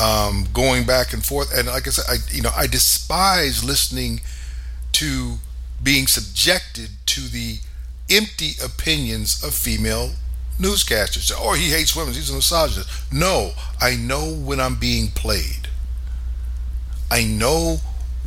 um, going back and forth, and like I said, I you know I despise listening to being subjected to the empty opinions of female newscasters. Or oh, he hates women, he's a misogynist. No, I know when I'm being played. I know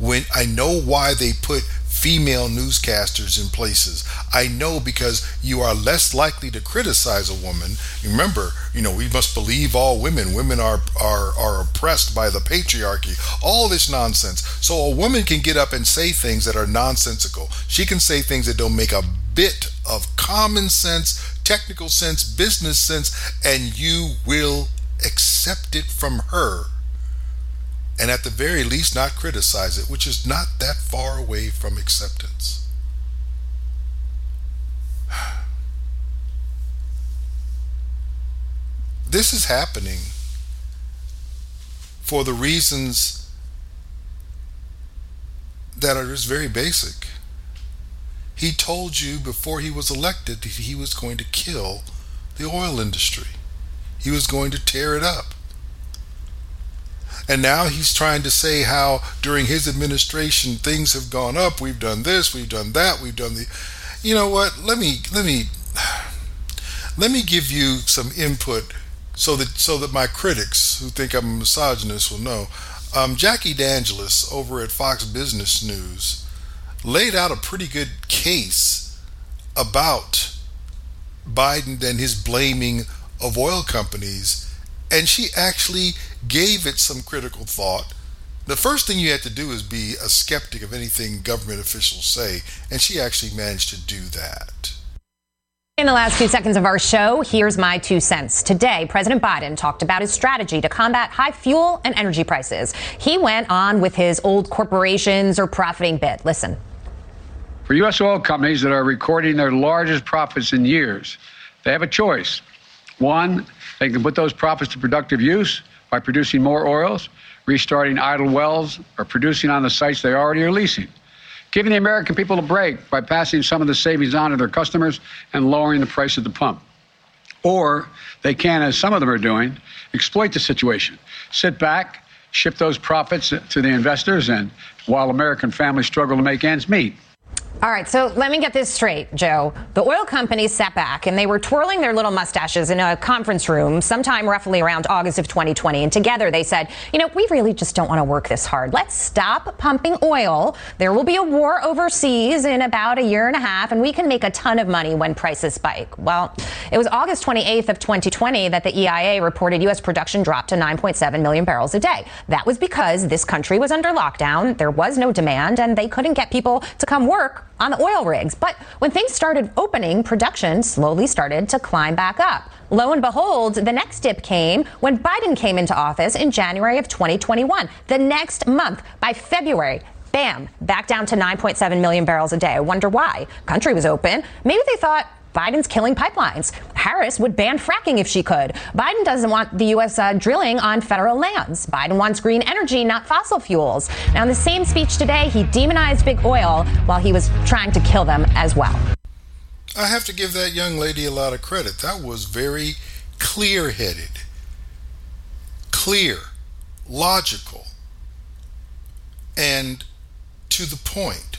when I know why they put female newscasters in places. I know because you are less likely to criticize a woman. Remember, you know, we must believe all women. Women are are are oppressed by the patriarchy. All this nonsense. So a woman can get up and say things that are nonsensical. She can say things that don't make a bit of common sense, technical sense, business sense, and you will accept it from her and at the very least not criticize it, which is not that far away from acceptance. This is happening for the reasons that are just very basic. He told you before he was elected that he was going to kill the oil industry. He was going to tear it up. And now he's trying to say how during his administration things have gone up. We've done this, we've done that, we've done the. You know what? Let me let me let me give you some input so that so that my critics who think I'm a misogynist will know. Um, Jackie DeAngelis over at Fox Business News laid out a pretty good case about Biden and his blaming of oil companies and she actually gave it some critical thought. The first thing you have to do is be a skeptic of anything government officials say, and she actually managed to do that. In the last few seconds of our show, here's my two cents. Today, President Biden talked about his strategy to combat high fuel and energy prices. He went on with his old corporations or profiting bit. Listen. For U.S. oil companies that are recording their largest profits in years, they have a choice. One, they can put those profits to productive use by producing more oils, restarting idle wells, or producing on the sites they already are leasing. Giving the American people a break by passing some of the savings on to their customers and lowering the price at the pump. Or they can, as some of them are doing, exploit the situation, sit back, ship those profits to the investors, and while American families struggle to make ends meet. All right, so let me get this straight, Joe. The oil companies sat back and they were twirling their little mustaches in a conference room sometime roughly around August of 2020. And together they said, you know, we really just don't want to work this hard. Let's stop pumping oil. There will be a war overseas in about a year and a half, and we can make a ton of money when prices spike. Well, it was August 28th of 2020 that the EIA reported U.S. production dropped to 9.7 million barrels a day. That was because this country was under lockdown, there was no demand, and they couldn't get people to come work on the oil rigs. But when things started opening, production slowly started to climb back up. Lo and behold, the next dip came when Biden came into office in January of 2021. The next month, by February, bam, back down to 9.7 million barrels a day. I wonder why. Country was open. Maybe they thought Biden's killing pipelines. Harris would ban fracking if she could. Biden doesn't want the U.S. Uh, drilling on federal lands. Biden wants green energy, not fossil fuels. Now, in the same speech today, he demonized big oil while he was trying to kill them as well. I have to give that young lady a lot of credit. That was very clear headed, clear, logical, and to the point.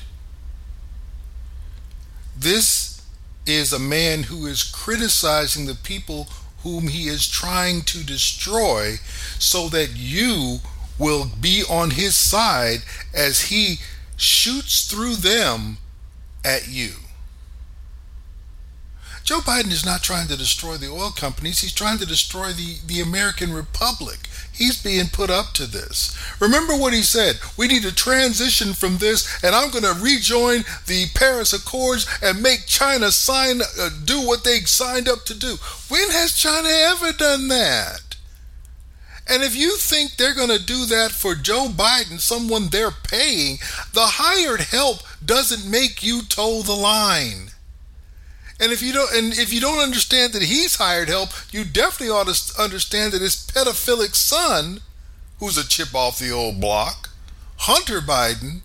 This is a man who is criticizing the people whom he is trying to destroy so that you will be on his side as he shoots through them at you. Joe Biden is not trying to destroy the oil companies, he's trying to destroy the, the American Republic. He's being put up to this. Remember what he said we need to transition from this, and I'm going to rejoin the Paris Accords and make China sign, uh, do what they signed up to do. When has China ever done that? And if you think they're going to do that for Joe Biden, someone they're paying, the hired help doesn't make you toe the line. And if you don't, and if you don't understand that he's hired help, you definitely ought to understand that his pedophilic son, who's a chip off the old block, Hunter Biden,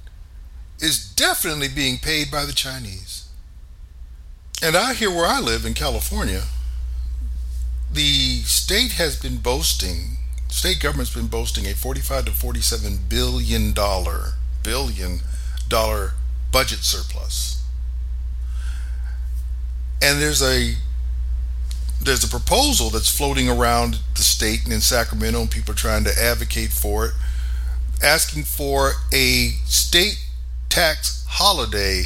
is definitely being paid by the Chinese. And out here where I live in California, the state has been boasting, state government's been boasting a 45 to 47 billion dollar billion dollar budget surplus. And there's a there's a proposal that's floating around the state and in Sacramento, and people are trying to advocate for it, asking for a state tax holiday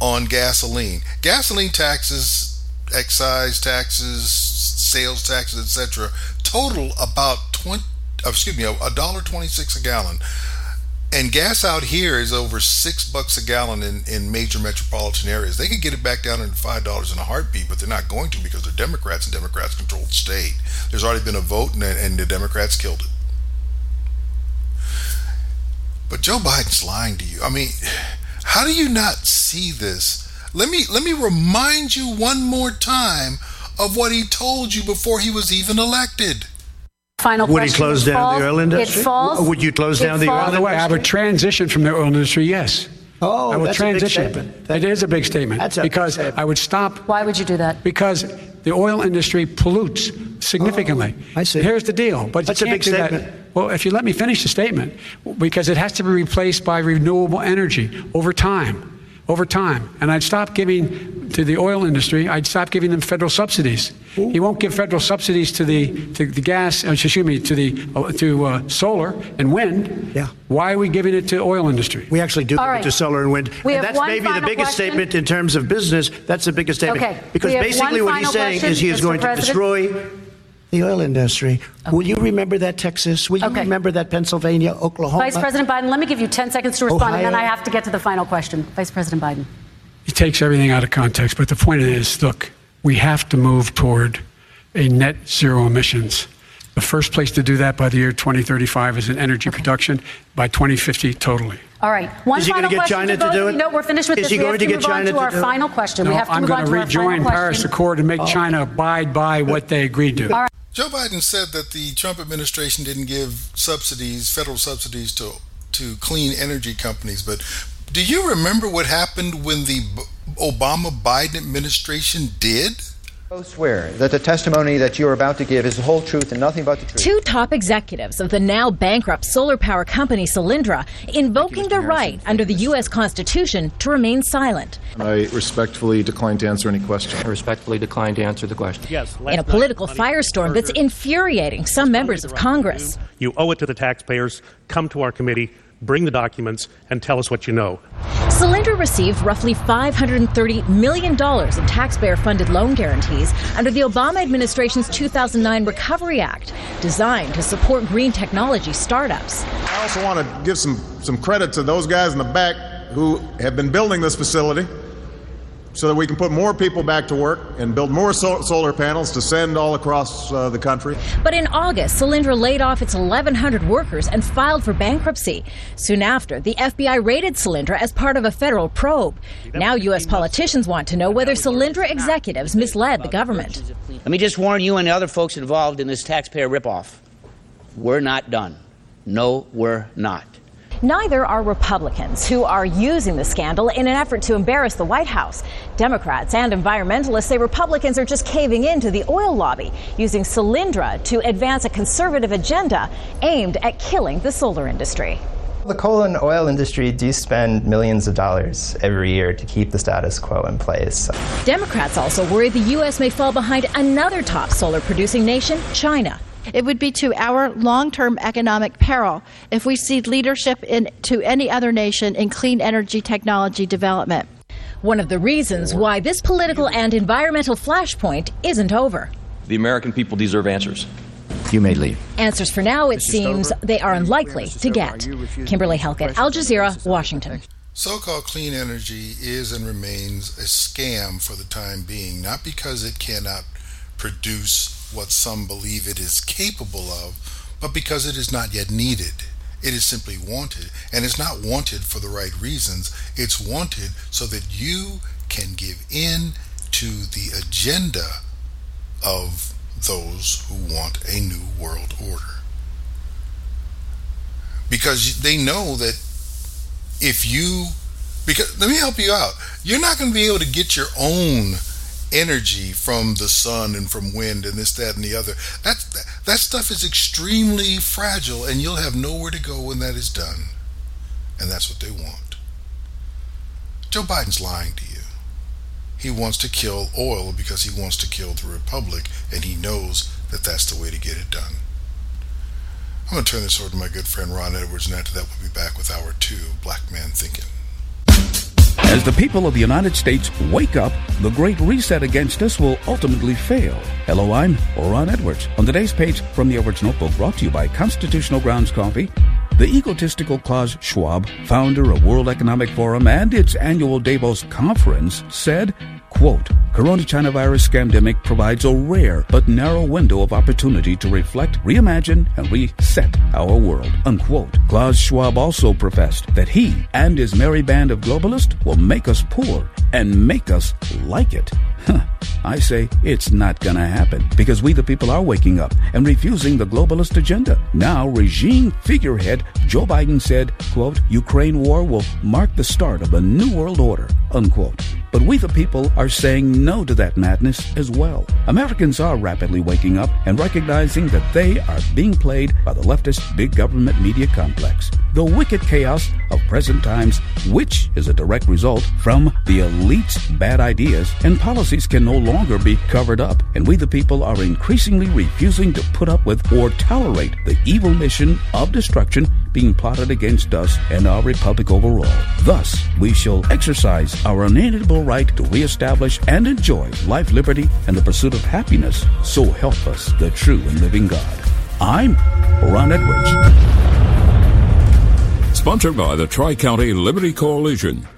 on gasoline. Gasoline taxes, excise taxes, sales taxes, etc., total about twenty. Uh, excuse me, a dollar twenty-six a gallon. And gas out here is over six bucks a gallon in, in major metropolitan areas. They could get it back down to five dollars in a heartbeat, but they're not going to because they're Democrats and Democrats control the state. There's already been a vote and, and the Democrats killed it. But Joe Biden's lying to you. I mean, how do you not see this? Let me let me remind you one more time of what he told you before he was even elected. Final would question. he close It down falls- the oil industry? It falls. Would you close it down the falls- oil By the way, I would transition from the oil industry, yes. Oh, I would that's a big transition. statement. It is a big statement That's a big because statement. I would stop. Why would you do that? Because the oil industry pollutes significantly. Oh, I see. Here's the deal, but That's you a can't big do that- statement. Well, if you let me finish the statement, because it has to be replaced by renewable energy over time. Over time, and I'd stop giving to the oil industry. I'd stop giving them federal subsidies. He won't give federal subsidies to the to the gas. uh, Excuse me, to the uh, to uh, solar and wind. Yeah. Why are we giving it to oil industry? We actually do All give it to solar and wind. We and that's maybe the biggest question. statement in terms of business. That's the biggest statement. Okay. Because basically what he's saying question, is he is Mr. going to destroy the oil industry. Will you remember that, Texas? Will you Okay. remember that, Pennsylvania, Oklahoma? Vice President Biden, let me give you 10 seconds to respond, and then I have to get to the final question. Vice President Biden. He takes everything out of context, but the point is look, we have to move toward a net zero emissions. The first place to do that by the year 2035 is in energy production, by 2050, totally. All right. One Is he final gonna get question China to to do of you. it? No, we're finished with Is this. he we going have to to get move on China to to our do it? final question. we have to I'm going to to rejoin Paris question. Accord and make Oh. China abide by what they agreed to. All right. Joe Biden said that the Trump administration didn't give subsidies, federal subsidies to to clean energy companies, but do you remember what happened when the Obama Biden administration did? I swear that the testimony that you are about to give is the whole truth and nothing but the truth. Two top executives of the now bankrupt solar power company Solyndra invoking their right under the U.S. Constitution to remain silent. I respectfully decline to answer any question. I respectfully decline to answer the question. Yes. In a political firestorm that's infuriating some members of Congress. You owe it to the taxpayers. Come to our committee, bring the documents, and tell us what you know. Solyndra received roughly $530 million in taxpayer funded loan guarantees under the Obama administration's 2009 Recovery Act, designed to support green technology startups. I also want to give some, some credit to those guys in the back who have been building this facility so that we can put more people back to work and build more sol- solar panels to send all across uh, the country. But in August, Solyndra laid off its 1,100 workers and filed for bankruptcy. Soon after, the FBI raided Solyndra as part of a federal probe. Now, U.S. politicians want to know whether Solyndra executives misled the government. Let me just warn you and the other folks involved in this taxpayer ripoff. We're not done. No, we're not. Neither are Republicans, who are using the scandal in an effort to embarrass the White House. Democrats and environmentalists say Republicans are just caving in to the oil lobby, using Solyndra to advance a conservative agenda aimed at killing the solar industry. The coal and oil industry do spend millions of dollars every year to keep the status quo in place. Democrats also worry the U.S. may fall behind another top solar producing nation, China. It would be to our long term economic peril if we cede leadership in, to any other nation in clean energy technology development. One of the reasons why this political and environmental flashpoint isn't over. The American people deserve answers. You may leave. Answers for now, it seems they are unlikely to get. Kimberly Halkett, Al Jazeera, Washington. So called clean energy is and remains a scam for the time being, not because it cannot produce what some believe it is capable of, but because it is not yet needed. It is simply wanted, and it's not wanted for the right reasons. It's wanted so that you can give in to the agenda of those who want a new world order. Because they know that if you, because let me help you out, you're not going to be able to get your own energy from the sun and from wind and this, that, and the other. That, that stuff is extremely fragile, and you'll have nowhere to go when that is done. And that's what they want. Joe Biden's lying to you. He wants to kill oil because he wants to kill the republic, and he knows that that's the way to get it done. I'm going to turn this over to my good friend Ron Edwards, and after that, we'll be back with our two Black Man Thinking. As the people of the United States wake up, the Great Reset against us will ultimately fail. Hello, I'm Ron Edwards. On today's page from the Edwards Notebook, brought to you by Constitutional Grounds Coffee, the egotistical Klaus Schwab, founder of World Economic Forum and its annual Davos conference, said, quote, Corona China virus provides a rare but narrow window of opportunity to reflect, reimagine, and reset our world, unquote. Klaus Schwab also professed that he and his merry band of globalists will make us poor and make us like it. Huh. I say it's not gonna happen because we the people are waking up and refusing the globalist agenda. Now regime figurehead Joe Biden said, quote, Ukraine war will mark the start of a new world order, unquote. But we the people are saying no to that madness as well. Americans are rapidly waking up and recognizing that they are being played by the leftist big government media complex. The wicked chaos of present times, which is a direct result from the elite's bad ideas and policies can no longer be covered up, and we the people are increasingly refusing to put up with or tolerate the evil mission of destruction being plotted against us and our republic overall. Thus, we shall exercise our unalienable right to reestablish and enjoy life, liberty, and the pursuit of happiness. So help us, the true and living God. I'm Ron Edwards. Sponsored by the Tri County Liberty Coalition.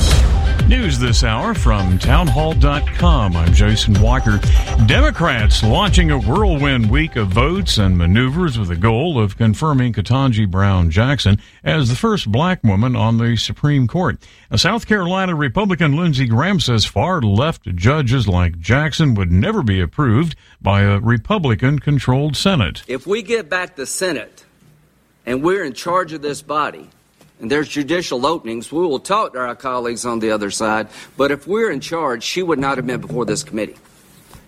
News this hour from townhall.com. I'm Jason Walker. Democrats launching a whirlwind week of votes and maneuvers with the goal of confirming Ketanji Brown Jackson as the first black woman on the Supreme Court. A South Carolina Republican Lindsey Graham says far left judges like Jackson would never be approved by a Republican controlled Senate. If we get back the Senate and we're in charge of this body, and there's judicial openings. We will talk to our colleagues on the other side. But if we're in charge, she would not have been before this committee.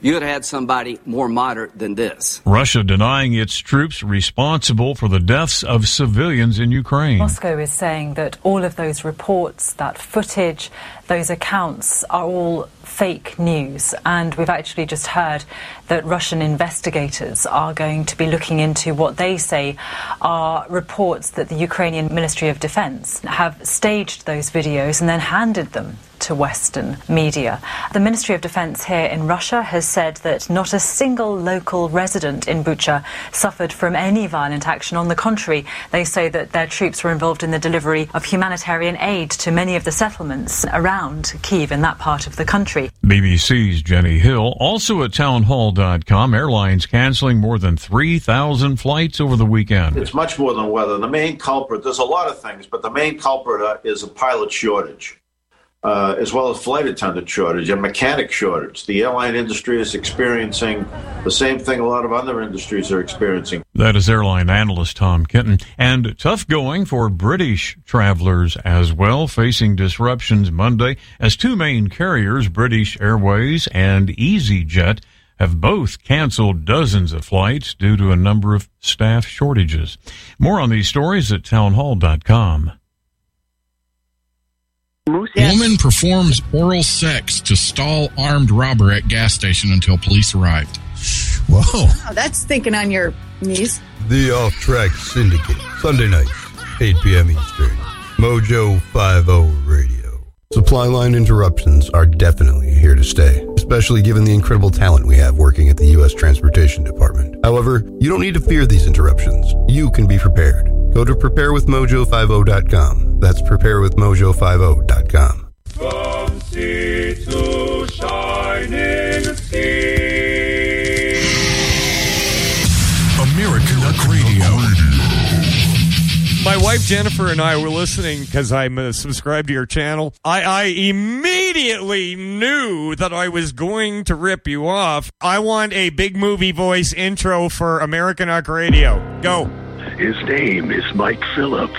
You would have had somebody more moderate than this. Russia denying its troops responsible for the deaths of civilians in Ukraine. Moscow is saying that all of those reports, that footage, those accounts are all fake news. And we've actually just heard that Russian investigators are going to be looking into what they say are reports that the Ukrainian Ministry of Defense have staged those videos and then handed them to Western media. The Ministry of Defense here in Russia has said that not a single local resident in Bucha suffered from any violent action. On the contrary, they say that their troops were involved in the delivery of humanitarian aid to many of the settlements around Kiev in that part of the country. BBC's Jenny Hill, also at townhall.com, airlines canceling more than 3,000 flights over the weekend. It's much more than weather. The main culprit, there's a lot of things, but the main culprit uh, is a pilot shortage. Uh, as well as flight attendant shortage and mechanic shortage. The airline industry is experiencing the same thing a lot of other industries are experiencing. That is airline analyst Tom Kenton. And tough going for British travelers as well, facing disruptions Monday as two main carriers, British Airways and EasyJet, have both canceled dozens of flights due to a number of staff shortages. More on these stories at townhall.com. Woman performs oral sex to stall armed robber at gas station until police arrived. Whoa. Oh, that's thinking on your knees. The Off Track Syndicate, Sunday nights, 8 p.m. Eastern. Mojo 50 Radio. Supply line interruptions are definitely here to stay, especially given the incredible talent we have working at the U.S. Transportation Department. However, you don't need to fear these interruptions. You can be prepared. Go to preparewithmojo50.com. That's preparewithmojo50.com. From sea to shining sea. American Duck Radio my wife Jennifer and I were listening because I'm uh, subscribed to your channel. I, I immediately knew that I was going to rip you off. I want a big movie voice intro for American Arc Radio. Go. His name is Mike Phillip.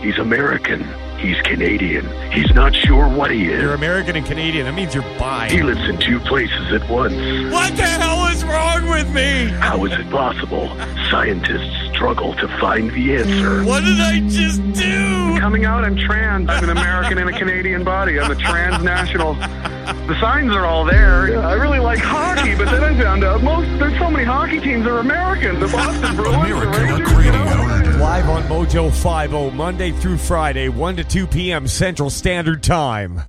He's American. He's Canadian. He's not sure what he is. You're American and Canadian. That means you're bi. He lives in two places at once. What the hell is wrong with me? How is it possible? Scientists struggle to find the answer. What did I just do? Coming out, I'm trans. I'm an American in a Canadian body. I'm a transnational. The signs are all there. I really like hockey, but then I found out most there's so many hockey teams that are American. The Boston Bruins, the Rangers. Live on Mojo 50, Monday through Friday, 1 to 2 p.m. Central Standard Time.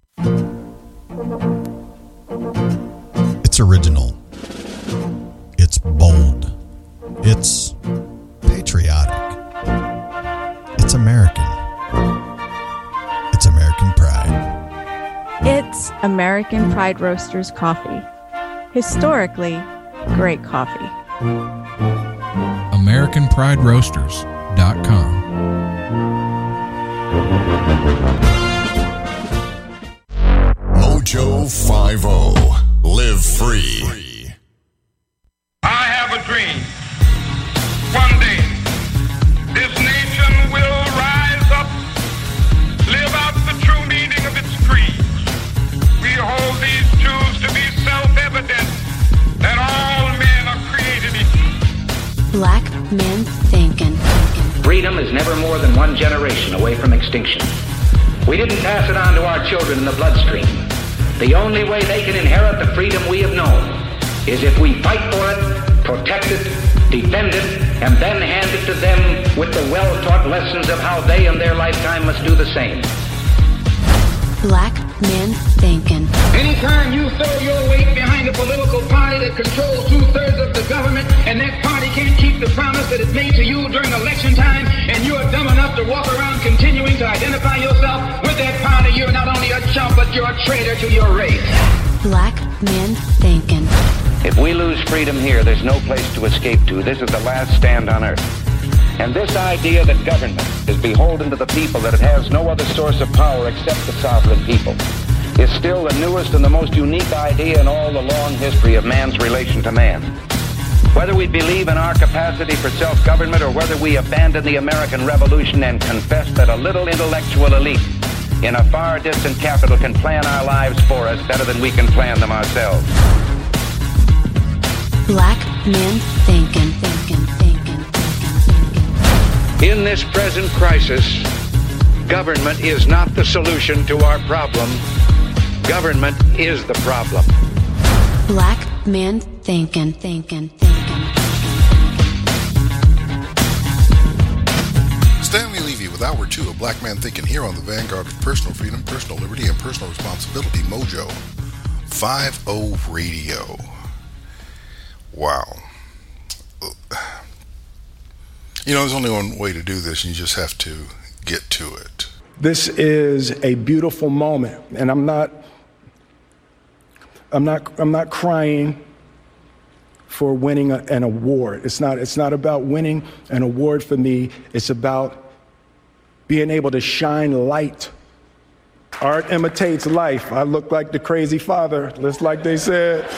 It's original. It's bold. It's patriotic. It's American. It's American pride. It's American Pride Roasters coffee. Historically, great coffee. AmericanPrideRoasters.com. Mojo 50. Live free. I have a dream. One day, this nation will rise up, live out the true meaning of its creed. We hold these truths to be self-evident that all men are created equal. Black men thinking. Freedom is never more than one generation away from extinction. We didn't pass it on to our children in the bloodstream. The only way they can inherit the freedom we have known is if we fight for it, protect it, defend it, and then hand it to them with the well-taught lessons of how they in their lifetime must do the same. Black men thinking. Anytime you throw your weight behind a political party that controls two-thirds of the government and that party can't keep the promise that it made to you during election time and you're dumb enough to walk around continuing to identify yourself with that party, you're not only a chump, but you're a traitor to your race. Black men thinking. If we lose freedom here, there's no place to escape to. This is the last stand on earth. And this idea that government is beholden to the people, that it has no other source of power except the sovereign people, is still the newest and the most unique idea in all the long history of man's relation to man. Whether we believe in our capacity for self-government or whether we abandon the American Revolution and confess that a little intellectual elite in a far distant capital can plan our lives for us better than we can plan them ourselves. Black men thinking. In this present crisis, government is not the solution to our problem. Government is the problem. Black men thinking, thinking, thinking. Stanley Levy with Hour 2 of Black Man Thinking here on the Vanguard of Personal Freedom, Personal Liberty, and Personal Responsibility, Mojo 50 Radio. Wow. You know, there's only one way to do this, and you just have to get to it. This is a beautiful moment, and I'm not I'm not I'm not crying for winning a, an award. It's not it's not about winning an award for me. It's about being able to shine light. Art imitates life. I look like the crazy father, just like they said.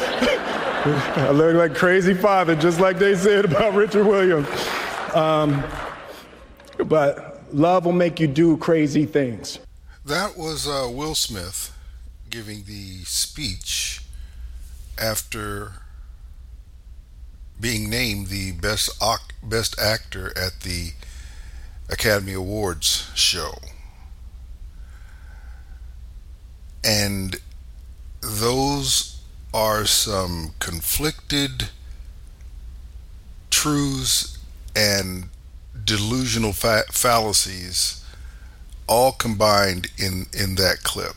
I look like crazy father, just like they said about Richard Williams. Um, but love will make you do crazy things. That was uh, Will Smith giving the speech after being named the best ac- best actor at the Academy Awards show. And those are some conflicted truths and delusional fa- fallacies all combined in in that clip.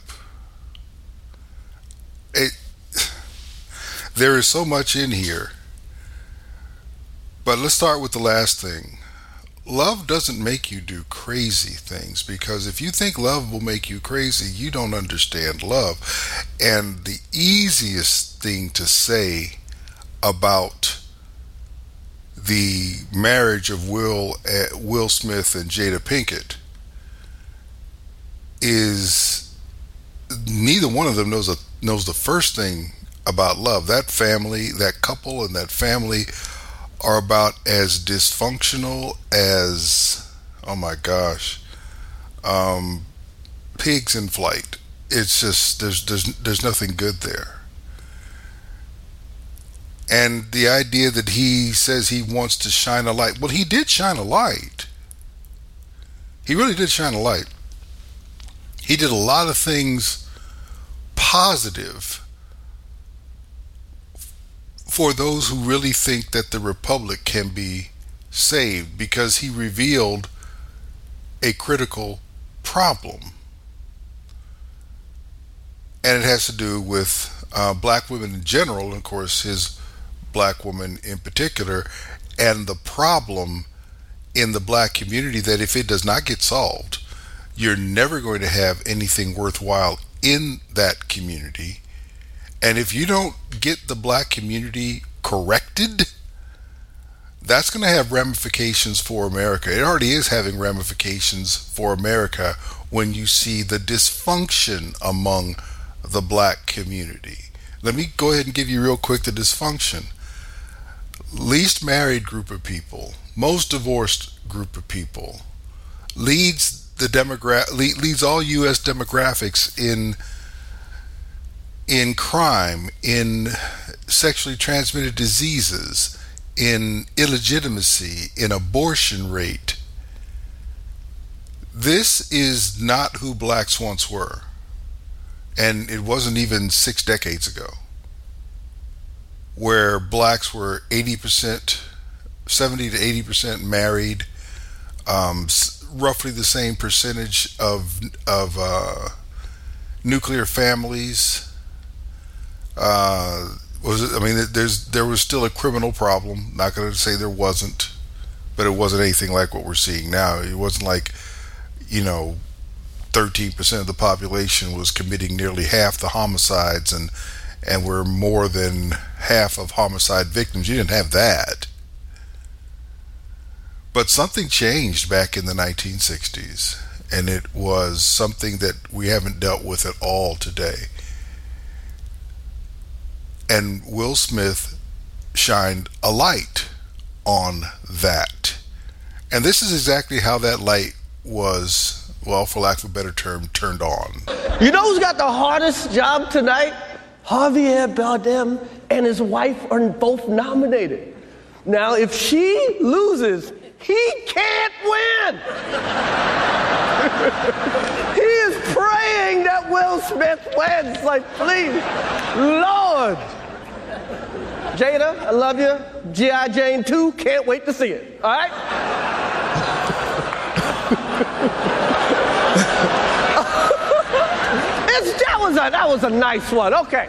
It there is so much in here. But let's start with the last thing. Love doesn't make you do crazy things because if you think love will make you crazy you don't understand love. And the easiest thing to say about the marriage of Will uh, Will Smith and Jada Pinkett is neither one of them knows a, knows the first thing about love. That family, that couple, and that family are about as dysfunctional as oh my gosh, um, pigs in flight. It's just there's there's there's nothing good there. And the idea that he says he wants to shine a light. Well, he did shine a light. He really did shine a light. He did a lot of things positive for those who really think that the republic can be saved because he revealed a critical problem. And it has to do with uh, black women in general, and of course, his black woman in particular, and the problem in the black community that if it does not get solved, you're never going to have anything worthwhile in that community. And if you don't get the black community corrected, that's going to have ramifications for America. It already is having ramifications for America when you see the dysfunction among the black community. Let me go ahead and give you real quick the dysfunction least married group of people, most divorced group of people, leads the demogra- leads all U.S. demographics in in crime, in sexually transmitted diseases, in illegitimacy, in abortion rate. This is not who blacks once were. And it wasn't even six decades ago where blacks were 80%, 70 to 80% married, um, roughly the same percentage of, of uh, nuclear families. Uh, was it, I mean, there's there was still a criminal problem. Not going to say there wasn't, but it wasn't anything like what we're seeing now. It wasn't like, you know, 13% of the population was committing nearly half the homicides and and we're more than half of homicide victims. You didn't have that. But something changed back in the 1960s, and it was something that we haven't dealt with at all today. And Will Smith shined a light on that. And this is exactly how that light was, well, for lack of a better term, turned on. You know who's got the hardest job tonight? Javier Bardem and his wife are both nominated. Now, if she loses, he can't win. he is praying that Will Smith wins. Like, please, Lord. Jada, I love you. G.I. Jane 2, can't wait to see it. All right? that was a that was a nice one. Okay.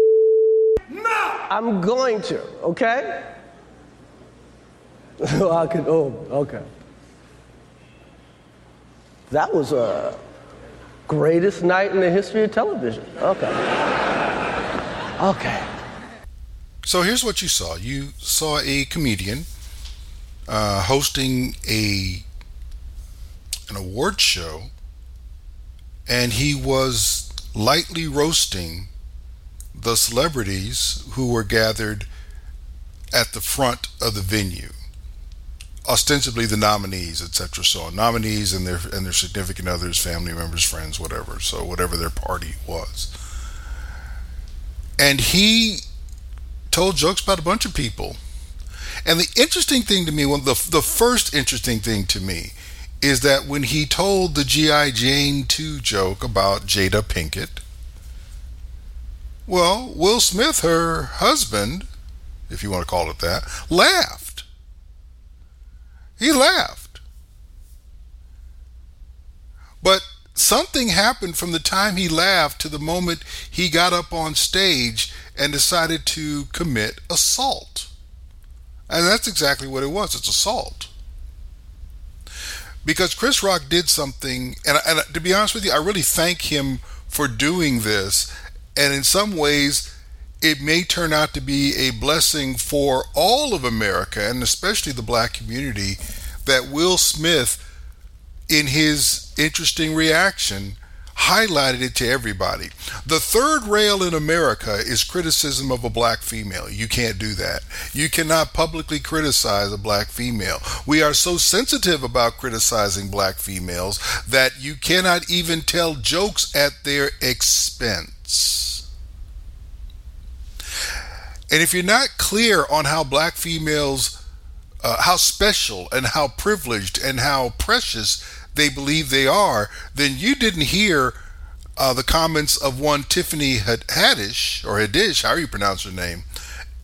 mouth. I'm going to, okay? I could, oh, okay. That was a greatest night in the history of television. Okay. Okay. So here's what you saw. You saw a comedian uh, hosting a an award show, and he was lightly roasting the celebrities who were gathered at the front of the venue ostensibly the nominees etc so nominees and their and their significant others family members friends whatever. So whatever their party was. And he told jokes about a bunch of people. And the interesting thing to me one the, the first interesting thing to me is that when he told the gi jane 2 joke about jada pinkett well, Will Smith, her husband, if you want to call it that, laughed. He laughed. But something happened from the time he laughed to the moment he got up on stage and decided to commit assault. And that's exactly what it was it's assault. Because Chris Rock did something, and, and to be honest with you, I really thank him for doing this. And in some ways, it may turn out to be a blessing for all of America, and especially the black community, that Will Smith, in his interesting reaction, highlighted it to everybody. The third rail in America is criticism of a black female. You can't do that. You cannot publicly criticize a black female. We are so sensitive about criticizing black females that you cannot even tell jokes at their expense. And if you're not clear on how black females, uh, how special and how privileged and how precious they believe they are, then you didn't hear uh, the comments of one Tiffany Haddish or Haddish, how you pronounce her name,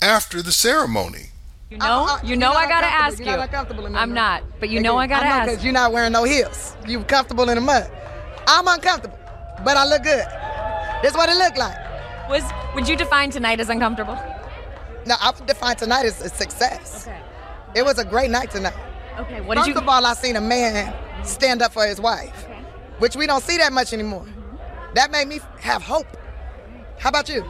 after the ceremony. You know, you know, I gotta ask you. I'm not, but you know, I gotta ask. Because you're not wearing no heels. You comfortable in the mud. I'm uncomfortable, but I look good. That's what it looked like. Was would you define tonight as uncomfortable? No, I would define tonight as a success. Okay. It was a great night tonight. Okay, what First did you? First of all, I seen a man stand up for his wife, okay. which we don't see that much anymore. Mm-hmm. That made me have hope. How about you?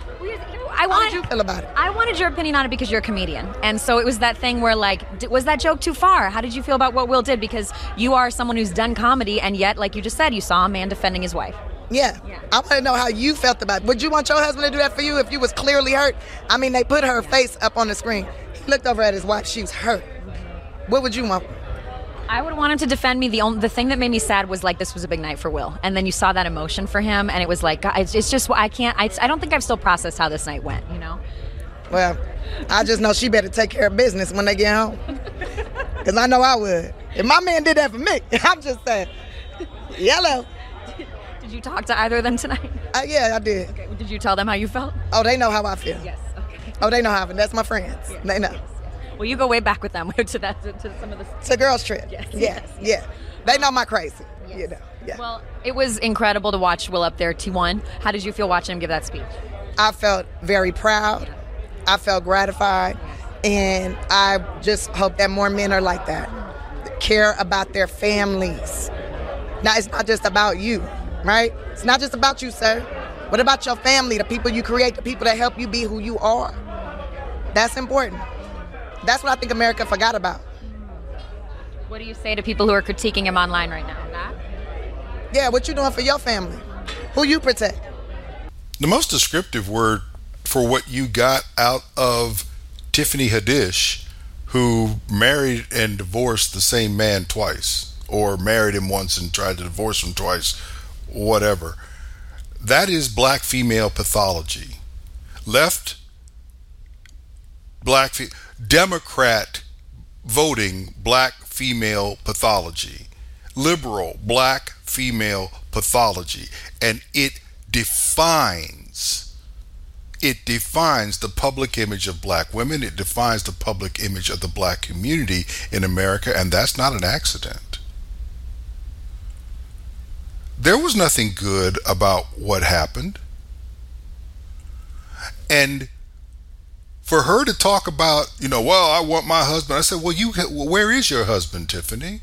I wanted, How did you feel about it? I wanted your opinion on it because you're a comedian, and so it was that thing where like, was that joke too far? How did you feel about what Will did? Because you are someone who's done comedy, and yet, like you just said, you saw a man defending his wife. Yeah. yeah. I want to know how you felt about it. Would you want your husband to do that for you if you was clearly hurt? I mean, they put her face up on the screen. He looked over at his wife. She was hurt. What would you want? I would want him to defend me. The only the thing that made me sad was like this was a big night for Will, and then you saw that emotion for him, and it was like it's, it's just I can't. I, I don't think I've still processed how this night went. You know. Well, I just know she better take care of business when they get home, because I know I would. If my man did that for me, I'm just saying, yellow. Did you talk to either of them tonight? Uh, yeah, I did. Okay. Did you tell them how you felt? Oh, they know how I feel. Yes. Okay. Oh, they know how I feel. That's my friends. Yes. They know. Yes. Well, you go way back with them to that to, to some of the. A girls' trip. Yes. Yeah. Yes. Yeah. They know my crazy. Yes. You know. Yeah. Well, it was incredible to watch Will up there T1. How did you feel watching him give that speech? I felt very proud. I felt gratified, and I just hope that more men are like that. Care about their families. Now it's not just about you, right? It's not just about you, sir. What about your family, the people you create, the people that help you be who you are? That's important. That's what I think America forgot about. What do you say to people who are critiquing him online right now? That? Yeah, what you doing for your family? Who you protect? The most descriptive word for what you got out of Tiffany Haddish, who married and divorced the same man twice, or married him once and tried to divorce him twice, whatever. That is black female pathology. Left black fe- Democrat voting black female pathology. Liberal black female pathology. And it defines it defines the public image of black women. It defines the public image of the black community in America, and that's not an accident. There was nothing good about what happened. And for her to talk about, you know, well, I want my husband. I said, well, you, where is your husband, Tiffany?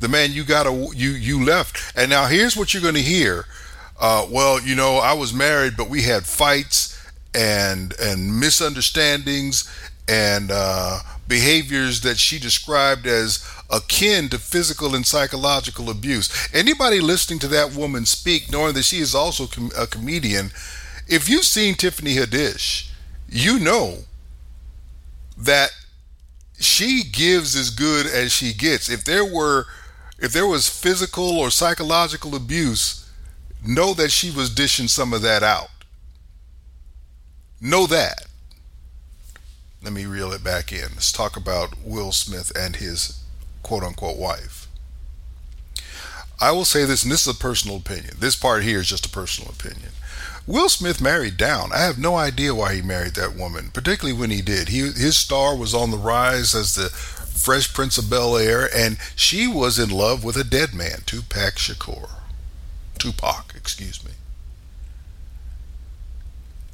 The man you got a, you, you left. And now here's what you're going to hear. Uh, well, you know, I was married, but we had fights and and misunderstandings and uh, behaviors that she described as akin to physical and psychological abuse. Anybody listening to that woman speak, knowing that she is also com- a comedian, if you've seen Tiffany Haddish, you know that she gives as good as she gets. If there were if there was physical or psychological abuse, know that she was dishing some of that out. Know that. Let me reel it back in. Let's talk about Will Smith and his quote unquote wife. I will say this, and this is a personal opinion. This part here is just a personal opinion. Will Smith married down. I have no idea why he married that woman, particularly when he did. He, his star was on the rise as the Fresh Prince of Bel Air, and she was in love with a dead man, Tupac Shakur. Tupac, excuse me.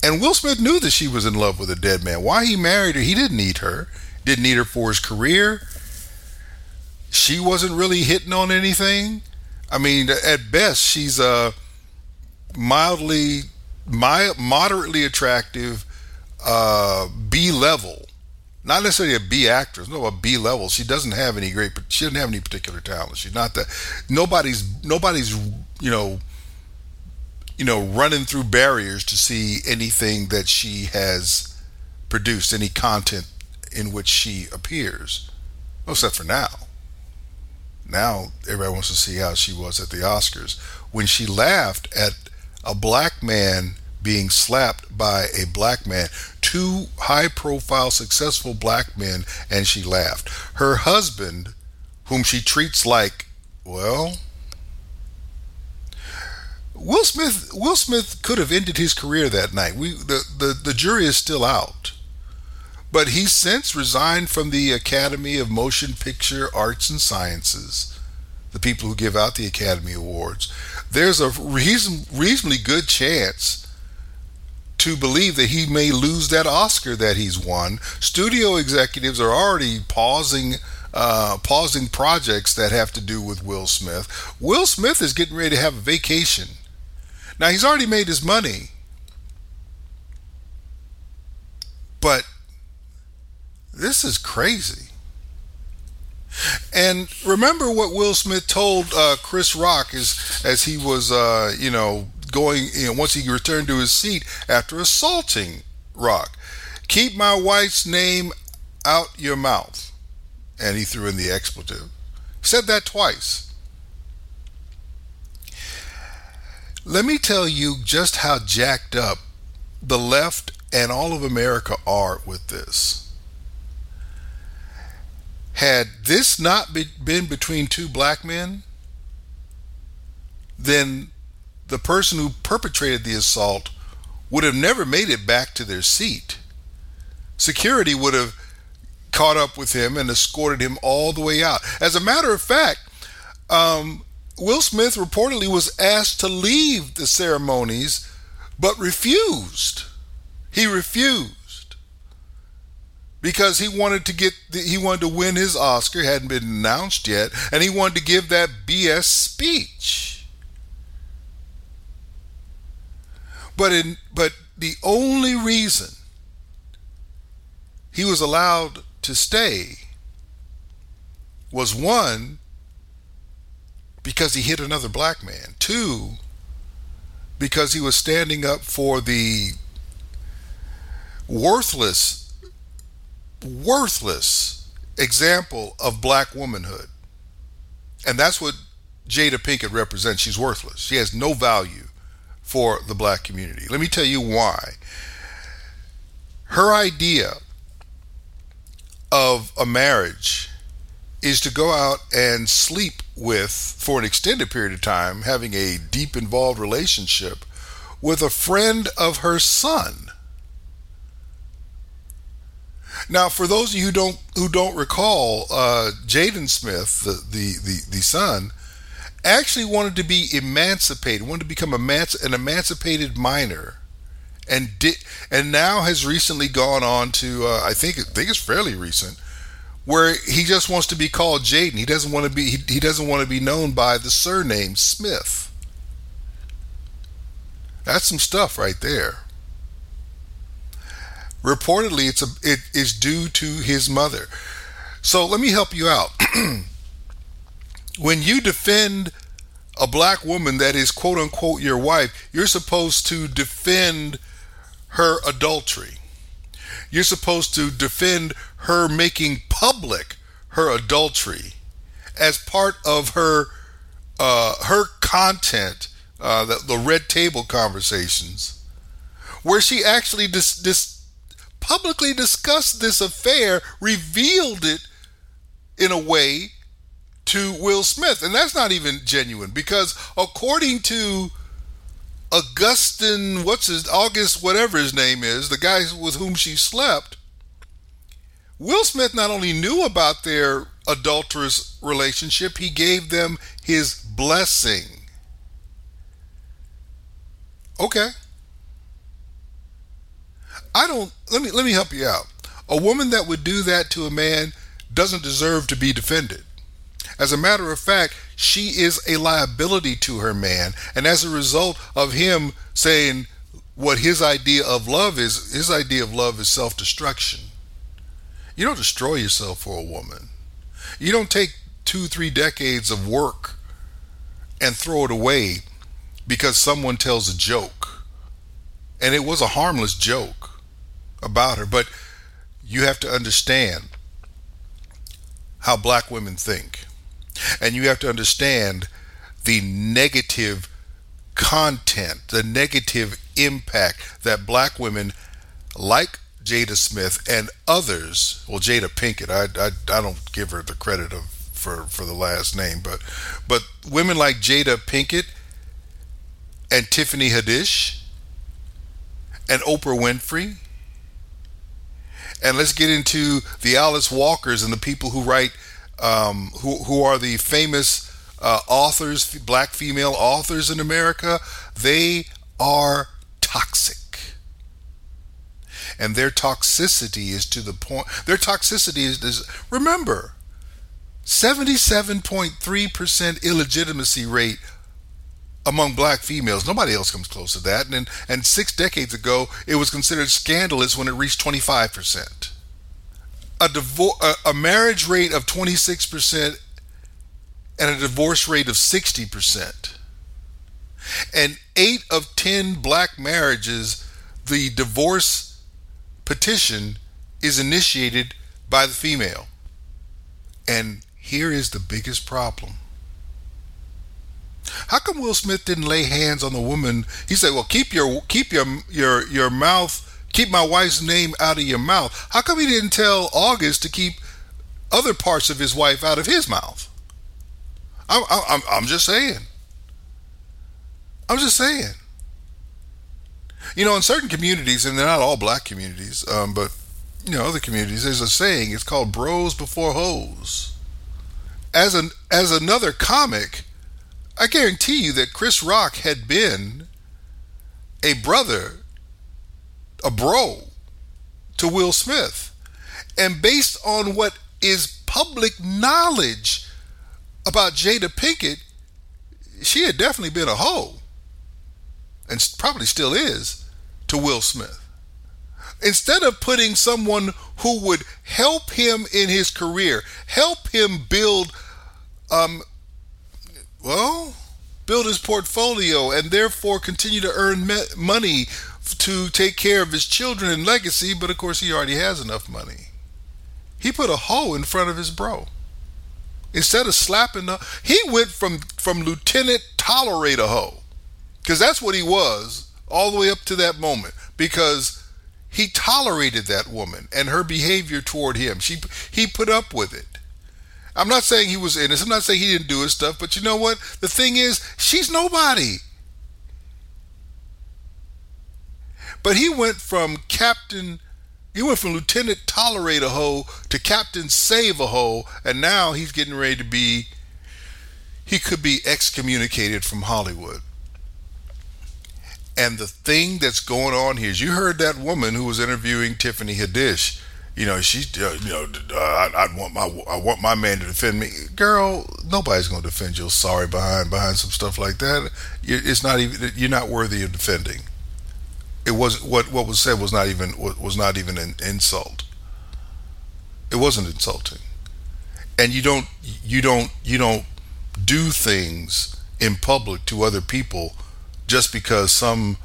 And Will Smith knew that she was in love with a dead man. Why he married her? He didn't need her. Didn't need her for his career. She wasn't really hitting on anything. I mean, at best, she's a mildly, mi- moderately attractive uh, B level, not necessarily a B actress, no, a B level. She doesn't have any great, she doesn't have any particular talent. She's not that. Nobody's, nobody's, you know, you know, running through barriers to see anything that she has produced, any content in which she appears, well, except for now. Now everybody wants to see how she was at the Oscars when she laughed at a black man being slapped by a black man, two high profile, successful black men, and she laughed. Her husband, whom she treats like, well, Will Smith Will Smith could have ended his career that night. We the, the, the jury is still out. But he's since resigned from the Academy of Motion Picture Arts and Sciences, the people who give out the Academy Awards. There's a reason, reasonably good chance to believe that he may lose that Oscar that he's won. Studio executives are already pausing uh, pausing projects that have to do with Will Smith. Will Smith is getting ready to have a vacation. Now he's already made his money, but this is crazy. And remember what Will Smith told uh, Chris Rock as as he was, uh, you know, going. You know, once he returned to his seat after assaulting Rock, keep my wife's name out your mouth. And he threw in the expletive. He said that twice. Let me tell you just how jacked up the left and all of America are with this. Had this not be, been between two black men, then the person who perpetrated the assault would have never made it back to their seat. Security would have caught up with him and escorted him all the way out. As a matter of fact, um, Will Smith reportedly was asked to leave the ceremonies, but refused. He refused because he wanted to get the, he wanted to win his Oscar, hadn't been announced yet, and he wanted to give that BS speech. But in but the only reason he was allowed to stay was one because he hit another black man. Two, because he was standing up for the worthless, worthless example of black womanhood. And that's what Jada Pinkett represents. She's worthless. She has no value for the black community. Let me tell you why. Her idea of a marriage is to go out and sleep with, for an extended period of time, having a deep involved relationship with a friend of her son. Now, for those of you who don't who don't recall, uh, Jaden Smith, the, the the the son, actually wanted to be emancipated, wanted to become emanci- an emancipated minor, and did, and now has recently gone on to uh, I think I think it's fairly recent, where he just wants to be called Jaden. He doesn't want to be he, he doesn't want to be known by the surname Smith. That's some stuff right there. Reportedly, it's a it is due to his mother. So let me help you out. when you defend a black woman that is quote unquote your wife, you're supposed to defend her adultery. You're supposed to defend her making public her adultery as part of her uh, her content, uh, the, the red table conversations, where she actually dis, dis, publicly discussed this affair, revealed it in a way to Will Smith. And that's not even genuine because according to Augustin, what's his, August, whatever his name is, the guy with whom she slept, Will Smith not only knew about their adulterous relationship, he gave them his blessing. Okay. I don't let me let me help you out. A woman that would do that to a man doesn't deserve to be defended. As a matter of fact, she is a liability to her man, and as a result of him saying what his idea of love is, his idea of love is self-destruction. You don't destroy yourself for a woman. You don't take 2 3 decades of work and throw it away because someone tells a joke. And it was a harmless joke about her, but you have to understand how black women think. And you have to understand the negative content, the negative impact that black women like Jada Smith and others, well, Jada Pinkett, I, I, I don't give her the credit of for, for the last name, but but women like Jada Pinkett and Tiffany Haddish and Oprah Winfrey. And let's get into the Alice Walkers and the people who write, um, who who are the famous uh, authors, black female authors in America. They are toxic, and their toxicity is to the point. Their toxicity is, is remember, seventy-seven point three percent illegitimacy rate among black females. Nobody else comes close to that. And and six decades ago, it was considered scandalous when it reached 25 percent. A divorce, a, marriage rate of 26 percent, and a divorce rate of 60 percent. And eight of ten black marriages, the divorce petition is initiated by the female. And here is the biggest problem how come Will Smith didn't lay hands on the woman? He said, "Well, keep your keep your your your mouth, keep my wife's name out of your mouth." How come he didn't tell August to keep other parts of his wife out of his mouth? I'm I'm I'm just saying. I'm just saying. You know, in certain communities, and they're not all black communities, um, but you know, other communities, there's a saying. It's called "bros before hoes." As an as another comic I guarantee you that Chris Rock had been a brother, a bro to Will Smith. And based on what is public knowledge about Jada Pinkett, she had definitely been a hoe, and probably still is, to Will Smith. Instead of putting someone who would help him in his career, help him build um, well, build his portfolio and therefore continue to earn me- money to take care of his children and legacy, but of course he already has enough money. He put a hoe in front of his bro. Instead of slapping the, he went from from lieutenant tolerate a hoe, because that's what he was all the way up to that moment. Because he tolerated that woman and her behavior toward him. She he put up with it. I'm not saying he was innocent. I'm not saying he didn't do his stuff, but you know what? The thing is, she's nobody. But he went from Captain, he went from Lieutenant Tolerate a Hoe to Captain Save a Hoe, and now he's getting ready to be, he could be excommunicated from Hollywood. And the thing that's going on here is you heard that woman who was interviewing Tiffany Haddish you know, she's, uh, you know, uh, I, I, want my, I want my man to defend me. Girl, nobody's going to defend you. Sorry, behind, behind some stuff like that, it's not even. You're not worthy of defending. It was what what was said was not even was not even an insult. It wasn't insulting, and you don't you don't you don't do things in public to other people just because some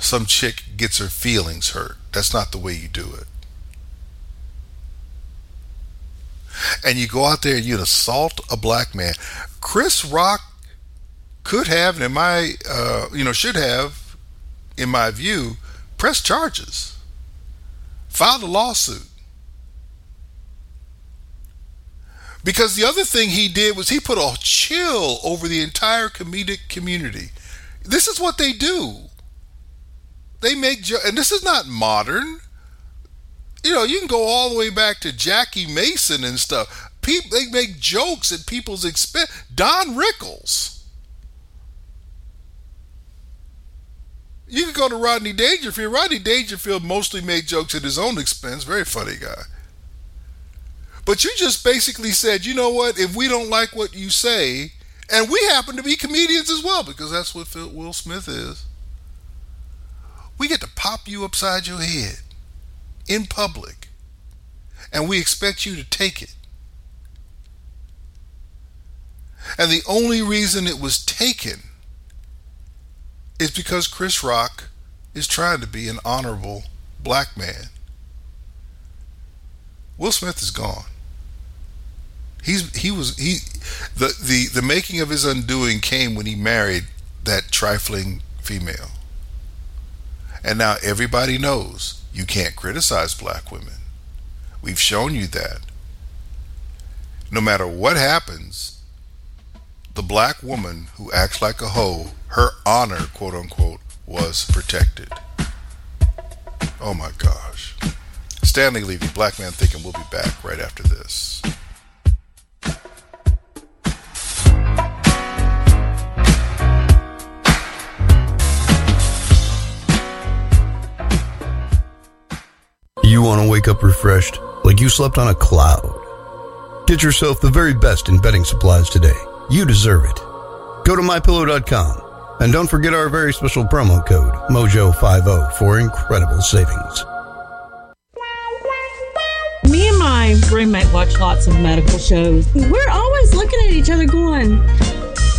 some chick gets her feelings hurt. That's not the way you do it. And you go out there and you assault a black man. Chris Rock could have, and in my, uh, you know, should have, in my view, press charges, filed a lawsuit. Because the other thing he did was he put a chill over the entire comedic community. This is what they do. They make jo- and this is not modern. You know, you can go all the way back to Jackie Mason and stuff. People they make jokes at people's expense. Don Rickles. You can go to Rodney Dangerfield. Rodney Dangerfield mostly made jokes at his own expense. Very funny guy. But you just basically said, you know what? If we don't like what you say, and we happen to be comedians as well, because that's what Phil, Will Smith is, we get to pop you upside your head in public, and we expect you to take it. And the only reason it was taken is because Chris Rock is trying to be an honorable black man. Will Smith is gone. He's he was he the the the making of his undoing came when he married that trifling female. And now everybody knows you can't criticize black women. We've shown you that. No matter what happens, the black woman who acts like a hoe, her honor, quote unquote, was protected. Oh my gosh. Stanley Levy, Black Man Thinking, we'll be back right after this. You want to wake up refreshed, like you slept on a cloud. Get yourself the very best in bedding supplies today. You deserve it. Go to mypillow.com and don't forget our very special promo code MOJO50 for incredible savings. My roommate watch lots of medical shows. We're always looking at each other going,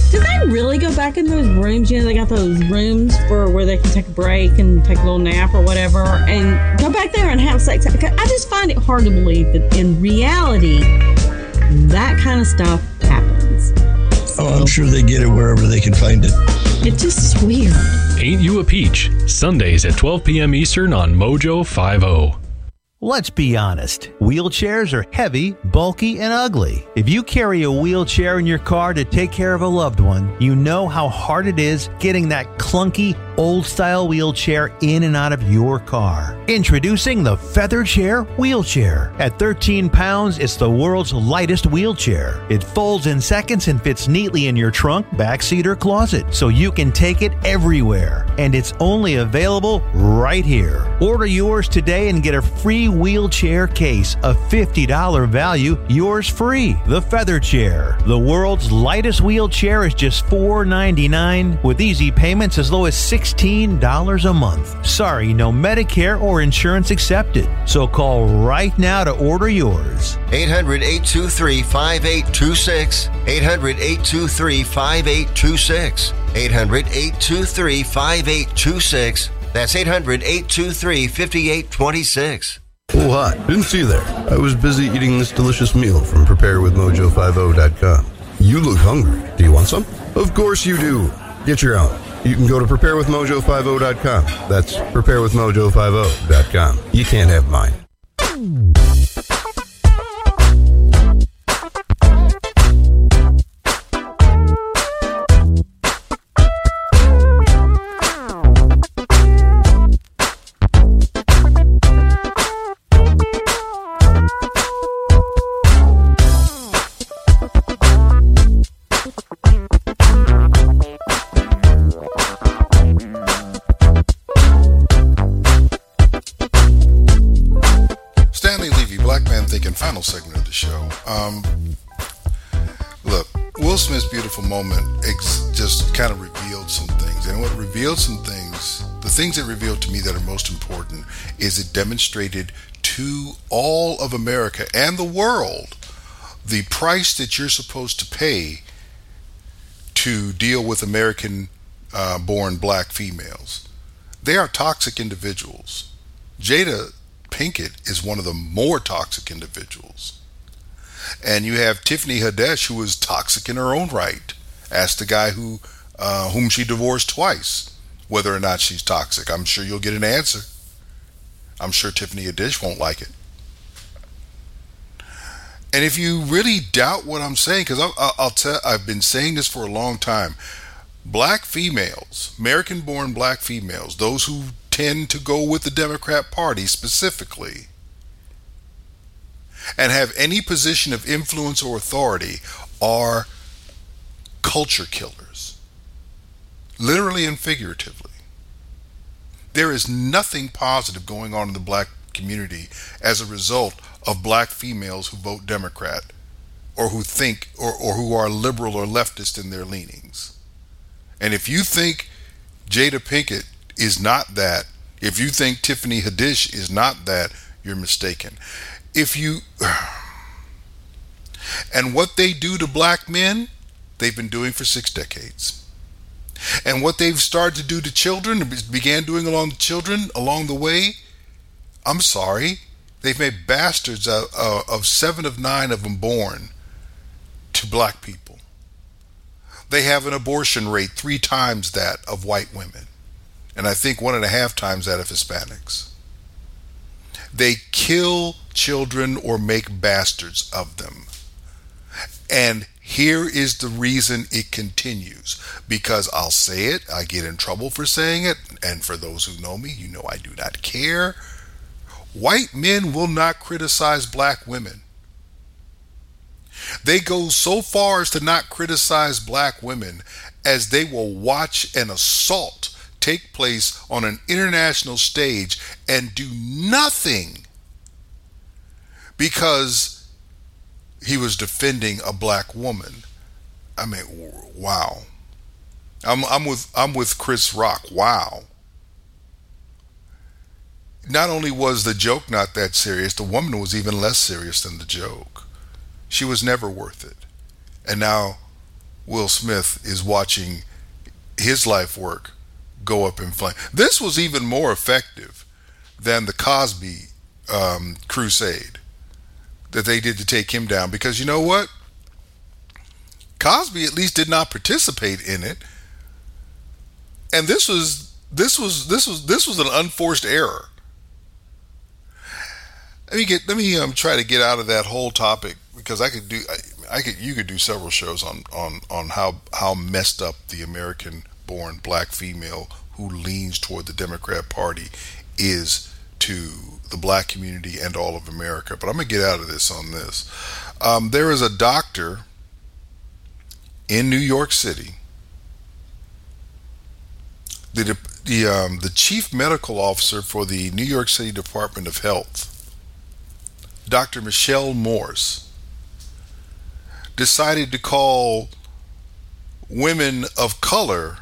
did they really go back in those rooms? You know, they got those rooms for where they can take a break and take a little nap or whatever and go back there and have sex. I just find it hard to believe that in reality, that kind of stuff happens. Oh, I'm sure they get it wherever they can find it. It's just weird. Ain't You a Peach? Sundays at 12 p.m. Eastern on Mojo oh. 50. Let's be honest. Wheelchairs are heavy, bulky, and ugly. If you carry a wheelchair in your car to take care of a loved one, you know how hard it is getting that clunky, old style wheelchair in and out of your car. Introducing the Feather Chair Wheelchair. At 13 pounds, it's the world's lightest wheelchair. It folds in seconds and fits neatly in your trunk, backseat, or closet, so you can take it everywhere. And it's only available right here. Order yours today and get a free wheelchair case, a $50 value, yours free. The Feather Chair. The world's lightest wheelchair is just $4.99 with easy payments as low as $16 a month. Sorry, no Medicare or insurance accepted. So call right now to order yours. 800 823 5826. 800 823 5826. 800 823 5826. That's 800 823 5826. Oh, hi. Didn't see you there. I was busy eating this delicious meal from preparewithmojo50.com. You look hungry. Do you want some? Of course you do. Get your own. You can go to preparewithmojo50.com. That's preparewithmojo50.com. You can't have mine. Is it demonstrated to all of America and the world the price that you're supposed to pay to deal with American uh, born black females. They are toxic individuals. Jada Pinkett is one of the more toxic individuals. And you have Tiffany Haddish, who is toxic in her own right. Ask the guy who uh, whom she divorced twice whether or not she's toxic. I'm sure you'll get an answer. I'm sure Tiffany Haddish won't like it. And if you really doubt what I'm saying, because I'll, I'll, tell, I've been saying this for a long time. Black females, American-born black females, those who tend to go with the Democrat Party specifically, and have any position of influence or authority, are culture killers, literally and figuratively. There is nothing positive going on in the black community as a result of black females who vote Democrat or who think or, or who are liberal or leftist in their leanings. And if you think Jada Pinkett is not that, if you think Tiffany Haddish is not that, you're mistaken. If you and what they do to black men, they've been doing for six decades. And what they've started to do to children, began doing along the children along the way, I'm sorry, they've made bastards of, uh, of seven of nine of them born to black people. They have an abortion rate three times that of white women, and I think one and a half times that of Hispanics. They kill children or make bastards of them. And here is the reason it continues. Because I'll say it, I get in trouble for saying it, and for those who know me, you know I do not care. White men will not criticize black women. They go so far as to not criticize black women as they will watch an assault take place on an international stage and do nothing because he was defending a black woman. I mean, wow. I'm I'm with I'm with Chris Rock. Wow. Not only was the joke not that serious, the woman was even less serious than the joke. She was never worth it. And now Will Smith is watching his life work go up in flame. This was even more effective than the Cosby um, crusade that they did to take him down because you know what? Cosby at least did not participate in it. And this was this was this was this was an unforced error. Let me get let me um, try to get out of that whole topic because I could do I, I could you could do several shows on on on how how messed up the American born black female who leans toward the Democrat Party is to the black community and all of America. But I'm going to get out of this on this. Um, there is a doctor in New York City. The, the, um, the chief medical officer for the New York City Department of Health, Dr. Michelle Morse, decided to call women of color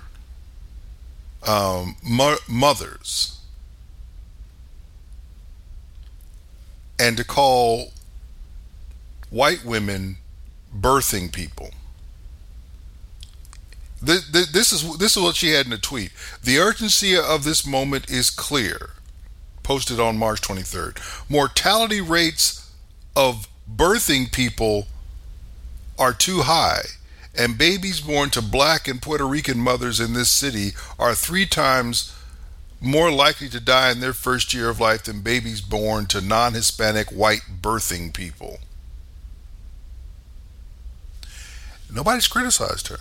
um, mo- mothers and to call white women birthing people. This, is this is what she had in a tweet. The urgency of this moment is clear. Posted on March 23rd. Mortality rates of birthing people are too high, and babies born to black and Puerto Rican mothers in this city are three times more likely to die in their first year of life than babies born to non Hispanic white birthing people. Nobody's criticized her.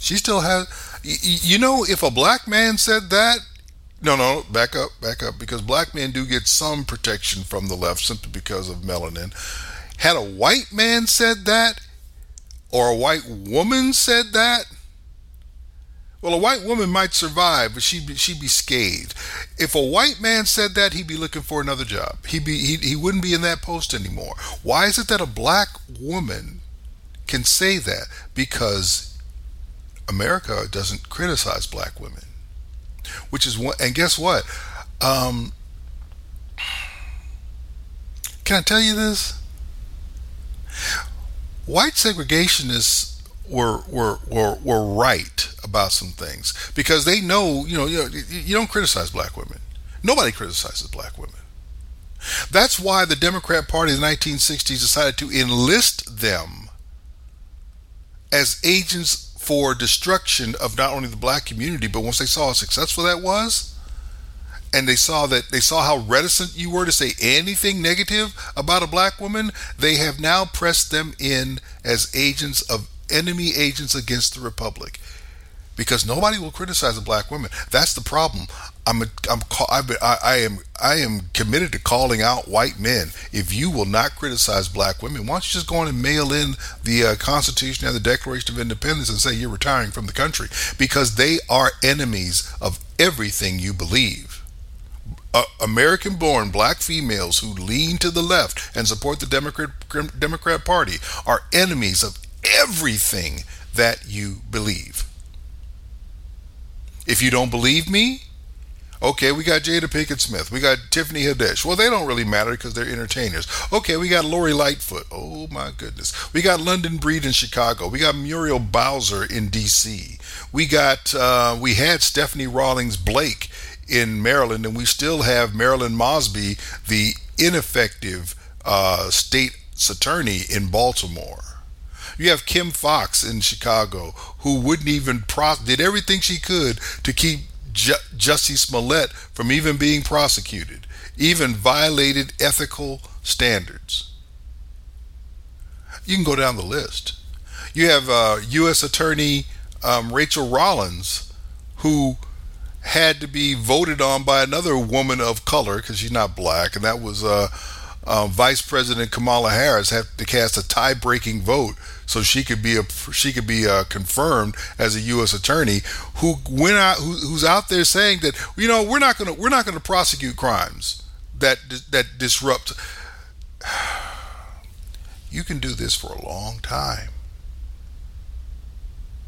She still has. You know, if a black man said that, no, no, back up, back up, because black men do get some protection from the left simply because of melanin. Had a white man said that, or a white woman said that, well, a white woman might survive, but she'd be, she'd be scathed. If a white man said that, he'd be looking for another job. He'd be he, he wouldn't be in that post anymore. Why is it that a black woman can say that? Because America doesn't criticize black women, which is what. And guess what? Um, can I tell you this? White segregationists were were were were right about some things because they know you know you know you don't criticize black women. Nobody criticizes black women. That's why the Democrat Party in the 1960s decided to enlist them as agents for destruction of not only the black community, but once they saw how successful that was, and they saw that they saw how reticent you were to say anything negative about a black woman, they have now pressed them in as agents of enemy agents against the republic because nobody will criticize a black woman. That's the problem. I'm a, I'm I've been, I, I am I am committed to calling out white men. If you will not criticize black women, why don't you just go on and mail in the uh, Constitution and the Declaration of Independence and say you're retiring from the country because they are enemies of everything you believe. American born black females who lean to the left and support the Democrat, Democrat Party are enemies of everything that you believe. If you don't believe me, okay, we got Jada Pinkett Smith. We got Tiffany Haddish. Well, they don't really matter because they're entertainers. Okay, we got Lori Lightfoot. Oh my goodness. We got London Breed in Chicago. We got Muriel Bowser in D.C. We got uh, we had Stephanie Rawlings Blake in Maryland, and we still have Marilyn Mosby, the ineffective uh, state's attorney in Baltimore. You have Kim Foxx in Chicago, who wouldn't even pro- did everything she could to keep Ju- Jussie Smollett from even being prosecuted, even violated ethical standards. You can go down the list. You have uh, U.S. Attorney um, Rachael Rollins, who had to be voted on by another woman of color because she's not black, and that was uh, uh, Vice President Kamala Harris had to cast a tie-breaking vote so she could be a she could be uh, confirmed as a U.S. attorney who went out who, who's out there saying that you know we're not gonna we're not gonna prosecute crimes that that disrupt. You can do this for a long time.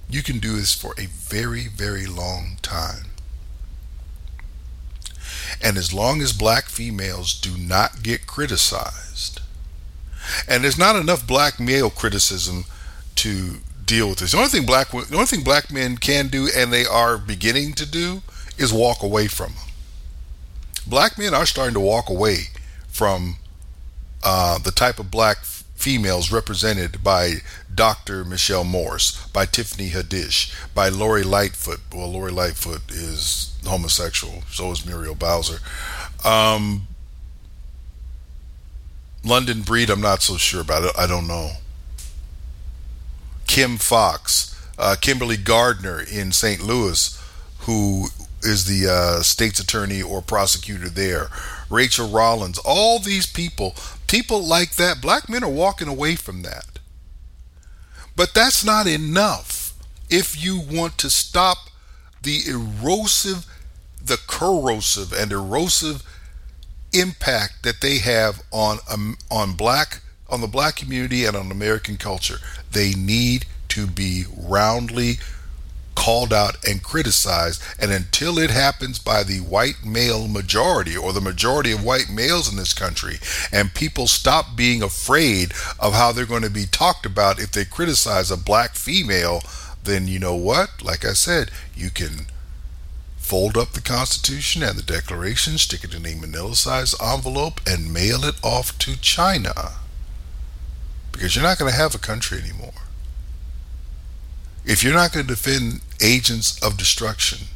You can do this for a very very long time. And as long as black females do not get criticized, and there's not enough black male criticism to deal with this. The only thing black the only thing black men can do, and they are beginning to do, is walk away from them. Black men are starting to walk away from uh, the type of black females represented by Dr. Michelle Morse, by Tiffany Haddish, by Lori Lightfoot. Well, Lori Lightfoot is homosexual, so is Muriel Bowser. Um, London Breed, I'm not so sure about it. I don't know. Kim Foxx, uh, Kimberly Gardner in St. Louis, who is the uh, state's attorney or prosecutor there. Rachael Rollins, all these people, people like that, black men are walking away from that. But that's not enough if you want to stop the erosive, the corrosive and erosive impact that they have on um, on black on the black community and on American culture. They need to be roundly called out and criticized and until it happens by the white male majority or the majority of white males in this country and people stop being afraid of how they're going to be talked about if they criticize a black female then you know what like i said you can fold up the Constitution and the Declaration, stick it in a manila sized envelope, and mail it off to China. Because you're not going to have a country anymore. If you're not going to defend agents of destruction,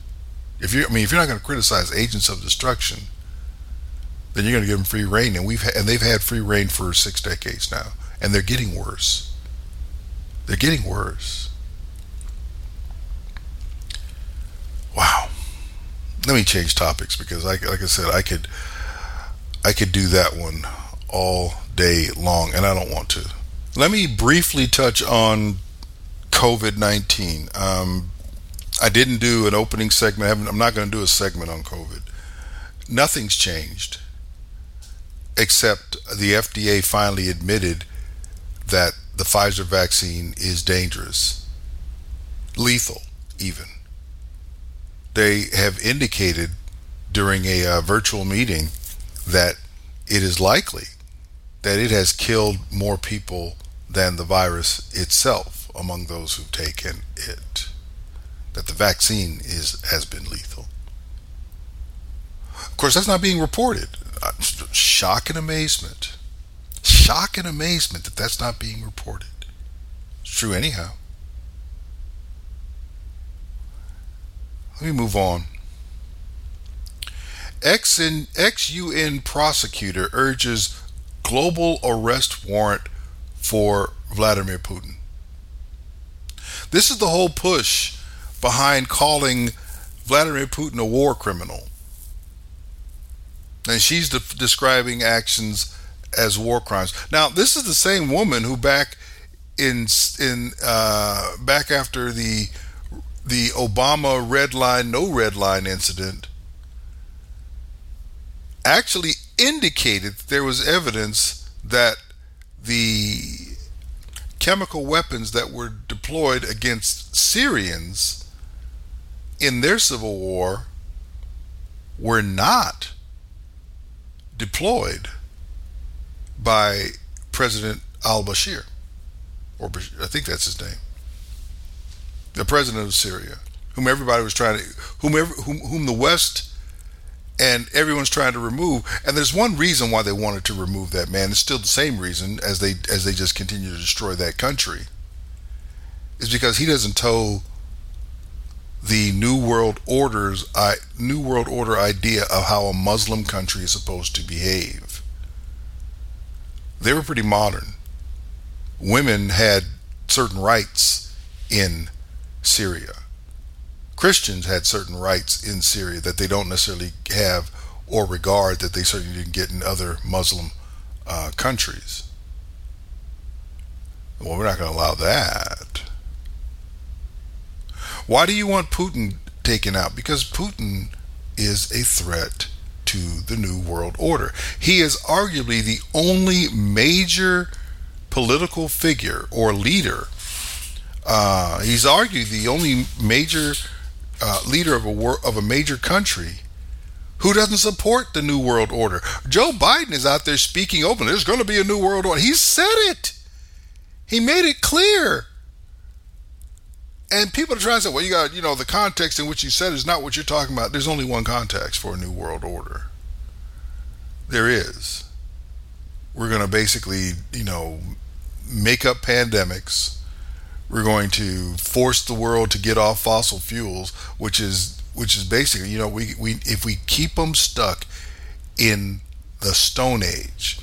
if you I mean, if you're not going to criticize agents of destruction, then you're going to give them free reign, and we've and they've had free reign for six decades now, and they're getting worse. They're getting worse. Wow let me change topics because I, like I said, I could, I could do that one all day long, and I don't want to. Let me briefly touch on COVID nineteen. Um, I didn't do an opening segment. I'm not going to do a segment on COVID. Nothing's changed, except the FDA finally admitted that the Pfizer vaccine is dangerous, lethal, even they have indicated during a uh, virtual meeting that it is likely that it has killed more people than the virus itself among those who've taken it. That the vaccine is has been lethal. Of course, that's not being reported. Uh, shock and amazement. Shock and amazement that that's not being reported. It's true, anyhow. Let me move on. Ex-UN prosecutor urges global arrest warrant for Vladimir Putin. This is the whole push behind calling Vladimir Putin a war criminal. And she's de- describing actions as war crimes. Now, this is the same woman who back in in uh, back after the the Obama red line, no red line incident actually indicated that there was evidence that the chemical weapons that were deployed against Syrians in their civil war were not deployed by President al Bashir, or I think that's his name, the president of Syria, whom everybody was trying to, whom, whom the West and everyone's trying to remove. And there's one reason why they wanted to remove that man. It's still the same reason as they as they just continue to destroy that country. Is because he doesn't toe the new world orders I new world order idea of how a Muslim country is supposed to behave. They were pretty modern. Women had certain rights in Syria. Christians had certain rights in Syria that they don't necessarily have or regard that they certainly didn't get in other Muslim uh, countries. Well, we're not going to allow that. Why do you want Putin taken out? Because Putin is a threat to the New World Order. He is arguably the only major political figure or leader. Uh, he's argued the only major uh, leader of a of a major country who doesn't support the new world order. Joe Biden is out there speaking openly. There's going to be a new world order. He said it. He made it clear. And people are trying to say, well, you got, you know, the context in which you said is not what you're talking about. There's only one context for a new world order. There is. We're going to basically, you know, make up pandemics. We're going to force the world to get off fossil fuels, which is which is basically, you know, we, we if we keep them stuck in the stone age.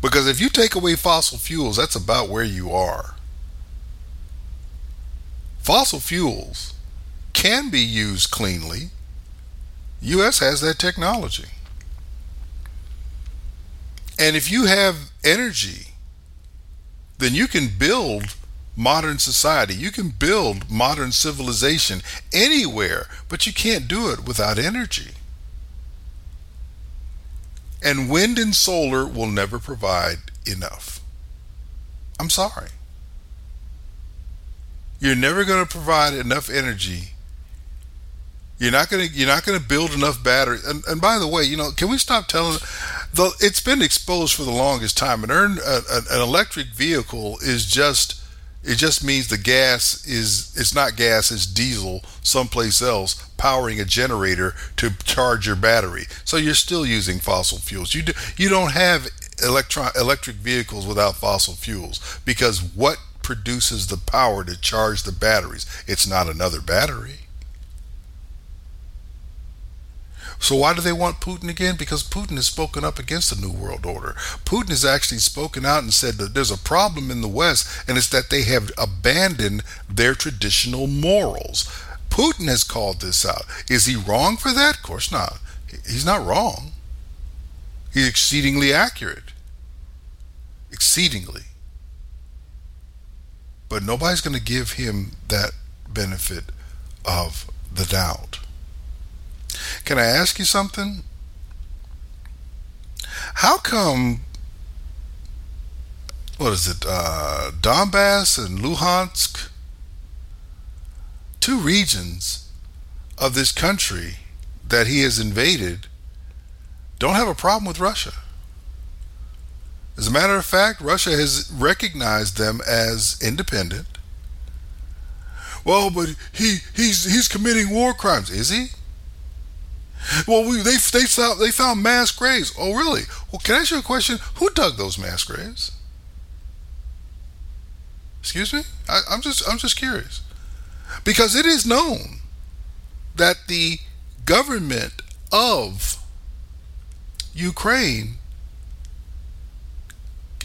Because if you take away fossil fuels, that's about where you are. Fossil fuels can be used cleanly. US has that technology. And if you have energy, then you can build modern society. You can build modern civilization anywhere, but you can't do it without energy. And wind and solar will never provide enough. I'm sorry. You're never going to provide enough energy. You're not going to you're not going to build enough batteries. And, and by the way, you know, can we stop telling the it's been exposed for the longest time. Uh, an, earn, an electric vehicle is just it just means the gas is it's not gas, it's diesel someplace else powering a generator to charge your battery. So you're still using fossil fuels. You do, you don't have electron electric vehicles without fossil fuels because what produces the power to charge the batteries? It's not another battery. So why do they want Putin again? Because Putin has spoken up against the New World Order. Putin has actually spoken out and said that there's a problem in the West, and it's that they have abandoned their traditional morals. Putin has called this out. Is he wrong for that? Of course not. He's not wrong. He's exceedingly accurate. Exceedingly. But nobody's going to give him that benefit of the doubt. Can I ask you something? How come, what is it, uh, Donbass and Luhansk, two regions of this country that he has invaded, don't have a problem with Russia? As a matter of fact, Russia has recognized them as independent. Well, but he he's he's committing war crimes, is he? Well, we, they they found they found mass graves. Oh, really? Well, can I ask you a question? Who dug those mass graves? Excuse me. I, I'm just I'm just curious because it is known that the government of Ukraine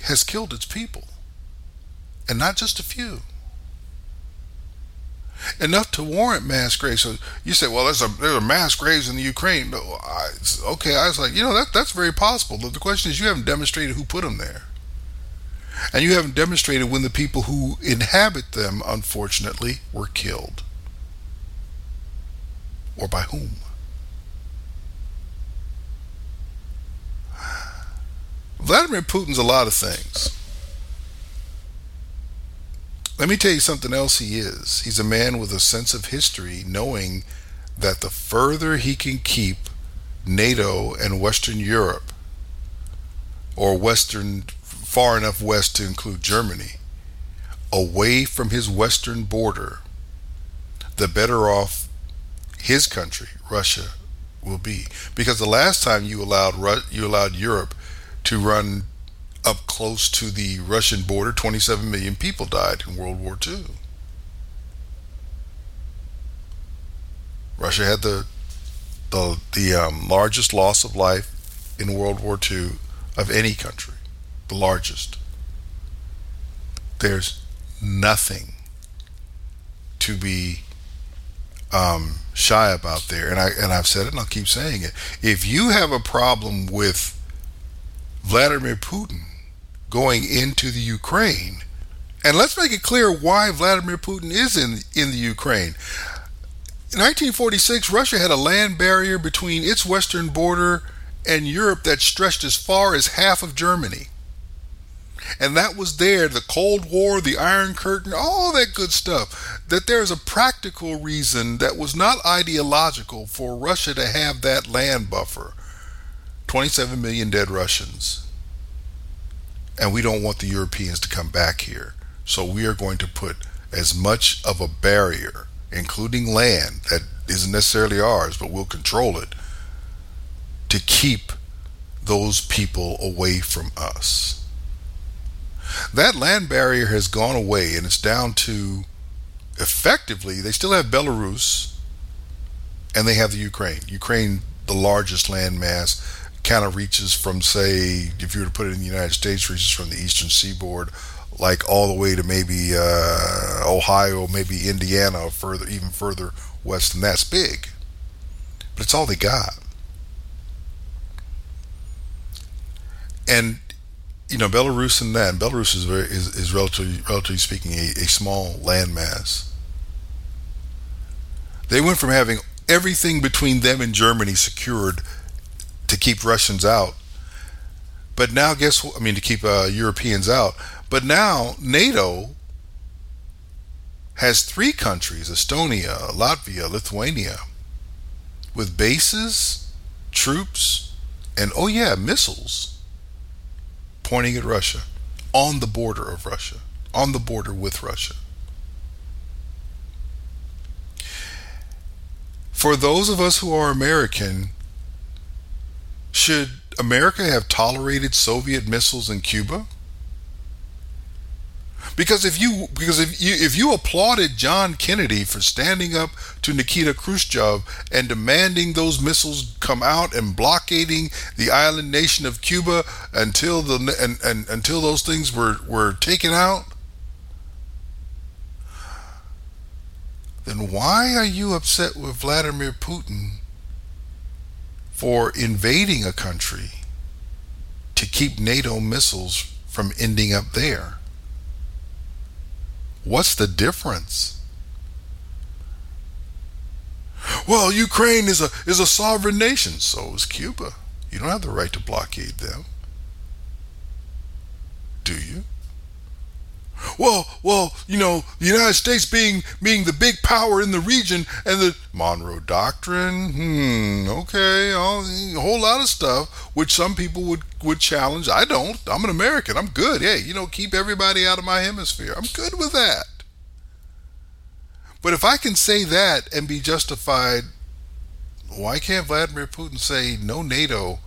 has killed its people, and not just a few enough to warrant mass graves. So you say, well, there's a there's a mass graves in the Ukraine. But I, okay, I was like, you know, that that's very possible. But the question is, you haven't demonstrated who put them there, and you haven't demonstrated when the people who inhabit them, unfortunately, were killed. or by whom? Vladimir Putin's a lot of things. Let me tell you something else he is. He's a man with a sense of history, knowing that the further he can keep NATO and Western Europe, or Western, far enough west to include Germany, away from his western border, the better off his country, Russia, will be. Because the last time you allowed you allowed Europe to run up close to the Russian border, 27 million people died in World War II. Russia had the the the um, largest loss of life in World War II of any country, the largest. There's nothing to be um, shy about there, and I and I've said it, and I'll keep saying it. If you have a problem with Vladimir Putin going into the Ukraine, and let's make it clear why Vladimir Putin is in in the Ukraine. In 1946, Russia had a land barrier between its western border and Europe that stretched as far as half of Germany. And that was there, the Cold War, the Iron Curtain, all that good stuff. That there's a practical reason that was not ideological for Russia to have that land buffer. 27 million dead Russians. And we don't want the Europeans to come back here. So we are going to put as much of a barrier, including land that isn't necessarily ours, but we'll control it, to keep those people away from us. That land barrier has gone away and it's down to effectively, they still have Belarus and they have the Ukraine. Ukraine, the largest land mass, kind of reaches from, say, if you were to put it in the United States, reaches from the eastern seaboard, like all the way to maybe uh, Ohio, maybe Indiana, or further, even further west than that's big. But it's all they got. And you know, Belarus and that, and Belarus is very is, is relatively relatively speaking a, a small landmass. They went from having everything between them and Germany secured to keep Russians out. But now, guess what? I mean, to keep uh, Europeans out. But now, NATO has three countries Estonia, Latvia, Lithuania with bases, troops, and oh, yeah, missiles pointing at Russia on the border of Russia, on the border with Russia. For those of us who are American, should America have tolerated Soviet missiles in Cuba? Because if you because if you if you applauded John Kennedy for standing up to Nikita Khrushchev and demanding those missiles come out and blockading the island nation of Cuba until the and, and until those things were were taken out, then why are you upset with Vladimir Putin for invading a country to keep NATO missiles from ending up there. What's the difference? Well, Ukraine is a is a sovereign nation, so is Cuba. You don't have the right to blockade them. Do you? Well, well, you know, the United States being being the big power in the region and the Monroe Doctrine, hmm, okay, a whole lot of stuff which some people would would challenge. I don't. I'm an American. I'm good. Hey, you know, keep everybody out of my hemisphere. I'm good with that. But if I can say that and be justified, why can't Vladimir Putin say no NATO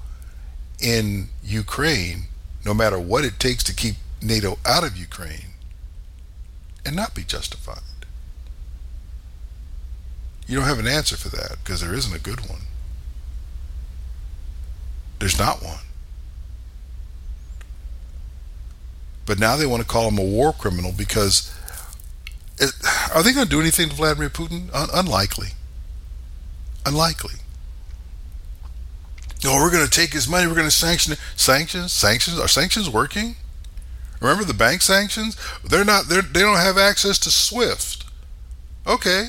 in Ukraine, no matter what it takes to keep NATO out of Ukraine? And not be justified? You don't have an answer for that because there isn't a good one. There's not one. But now they want to call him a war criminal because it, are they going to do anything to Vladimir Putin? Un- unlikely. Unlikely. No, we're going to take his money. We're going to sanction it. Sanctions? Sanctions? Are sanctions working? Remember the bank sanctions? They're not. They're, they don't have access to SWIFT. Okay.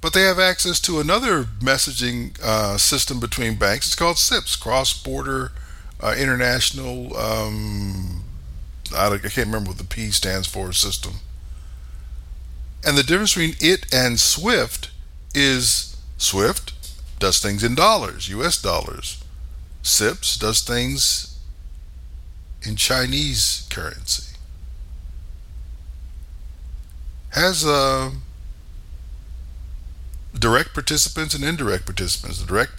but they have access to another messaging uh, system between banks. It's called CIPS, Cross Border uh, International. Um, I, I can't remember what the P stands for system. And the difference between it and SWIFT is SWIFT does things in dollars, US dollars. CIPS does things in Chinese currency. Has uh, direct participants and indirect participants. The direct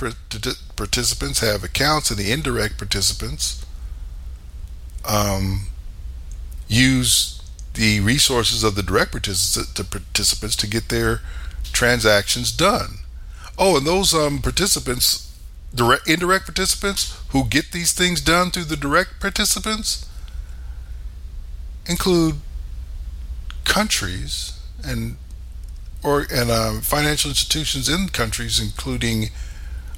participants have accounts, and the indirect participants um, use the resources of the direct participants to get their transactions done. Oh, and those um, participants, direct indirect participants who get these things done through the direct participants include countries and or and um, financial institutions in countries, including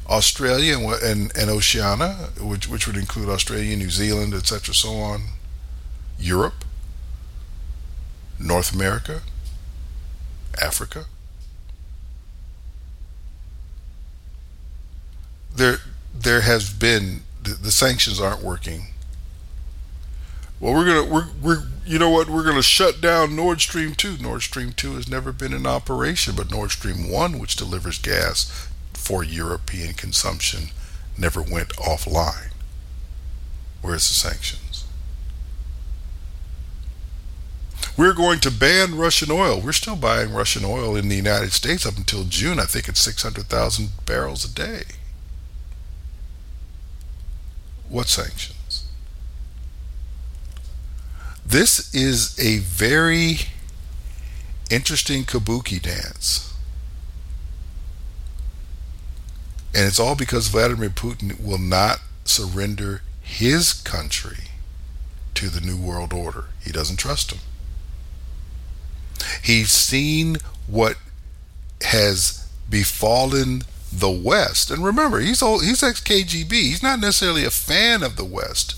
Australia and, and, and Oceania, which which would include Australia, New Zealand, etc., so on, Europe, North America, Africa. There, there has been the, the sanctions aren't working. Well, we're gonna we're we're you know what we're gonna shut down Nord Stream two. Nord Stream two has never been in operation, but Nord Stream one, which delivers gas for European consumption, never went offline. Where's the sanctions? We're going to ban Russian oil. We're still buying Russian oil in the United States up until June. I think it's 600,000 barrels a day. What sanctions? This is a very interesting kabuki dance. And it's all because Vladimir Putin will not surrender his country to the New World Order. He doesn't trust him. He's seen what has befallen the West. And remember, he's old, he's ex KGB. He's not necessarily a fan of the West,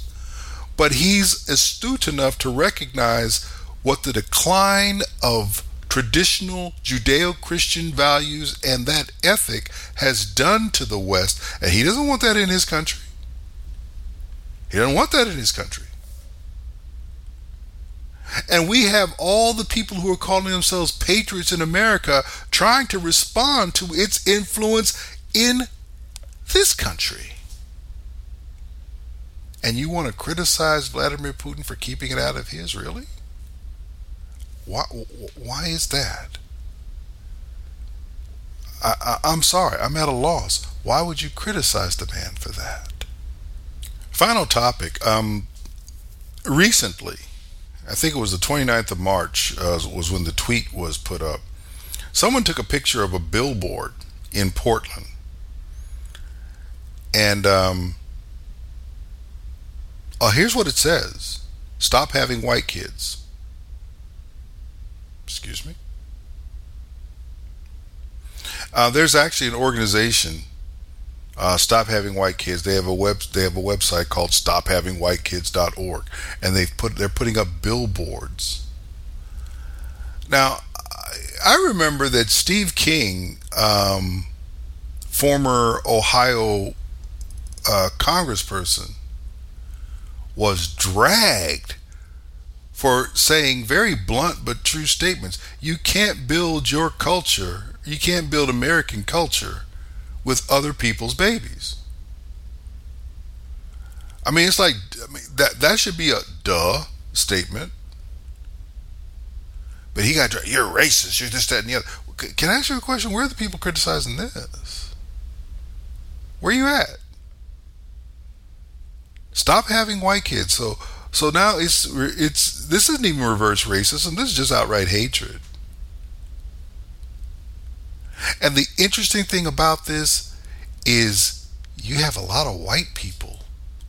but he's astute enough to recognize what the decline of traditional Judeo Christian values and that ethic has done to the West. And he doesn't want that in his country. He doesn't want that in his country. And we have all the people who are calling themselves patriots in America trying to respond to its influence in this country. And you want to criticize Vladimir Putin for keeping it out of his, really? Why, why is that? I, I, am sorry, I'm at a loss. Why would you criticize the man for that? Final topic. Um, recently, I think it was the 29th of March, uh, was when the tweet was put up. Someone took a picture of a billboard in Portland. And um, uh, here's what it says Stop having white kids. Excuse me. Uh, there's actually an organization, uh, Stop Having White Kids. They have a web. They have a website called StopHavingWhiteKids.org, and they've put they're putting up billboards. Now, I remember that Steve King, um, former Ohio uh, congressperson, was dragged for saying very blunt but true statements. You can't build your culture, you can't build American culture with other people's babies. I mean, it's like I mean, that. That should be a duh statement. But he got you're racist. You're this, that, and the other. Can I ask you a question? Where are the people criticizing this? Where are you at? Stop having white kids. So so now it's it's this isn't even reverse racism. This is just outright hatred. And the interesting thing about this is you have a lot of white people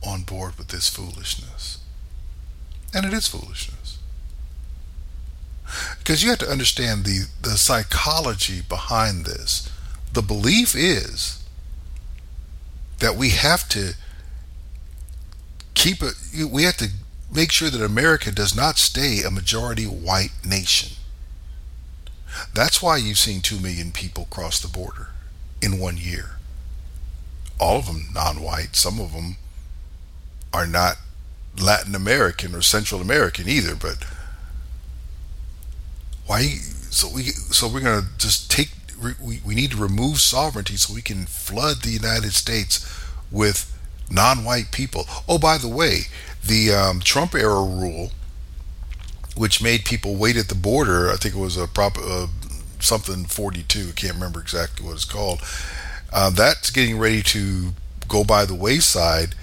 on board with this foolishness. And it is foolishness. Because you have to understand the, the psychology behind this. The belief is that we have to keep it, we have to make sure that America does not stay a majority white nation. That's why you've seen 2 million people cross the border in one year. All of them non white, some of them are not Latin American or Central American either, but why so we so we're to just take we, we need to remove sovereignty so we can flood the United States with non-white people. Oh, by the way, the um, Trump era rule, which made people wait at the border, I think it was a prop uh, something 42. I can't remember exactly what it's called. Uh, that's getting ready to go by the wayside,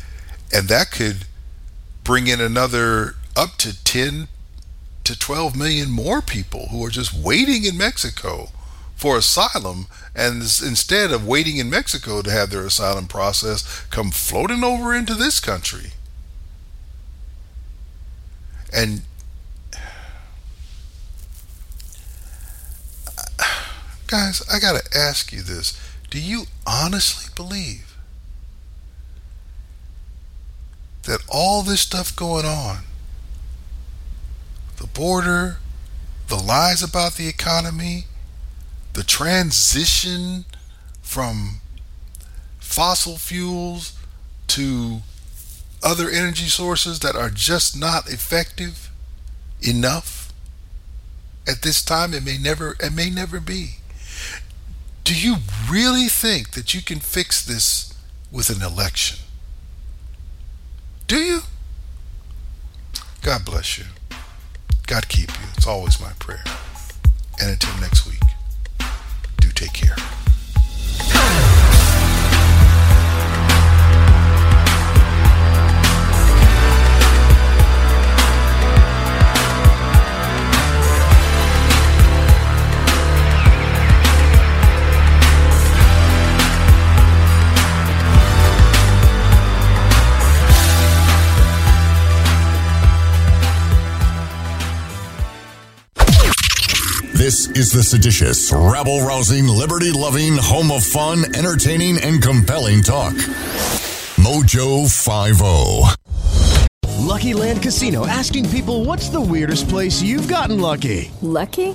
and that could bring in another up to 10 to 12 million more people who are just waiting in Mexico for asylum and instead of waiting in Mexico to have their asylum process come floating over into this country. And guys, I got to ask you this. Do you honestly believe that all this stuff going on, the border, the lies about the economy, the transition from fossil fuels to other energy sources that are just not effective enough at this time it may never it may never be do you really think that you can fix this with an election? Do you? God bless you. God keep you. It's always my prayer. And until next week do take care. This is the seditious, rabble rousing, liberty loving, home of fun, entertaining, and compelling talk. Mojo 50. Lucky Land Casino asking people what's the weirdest place you've gotten lucky? Lucky?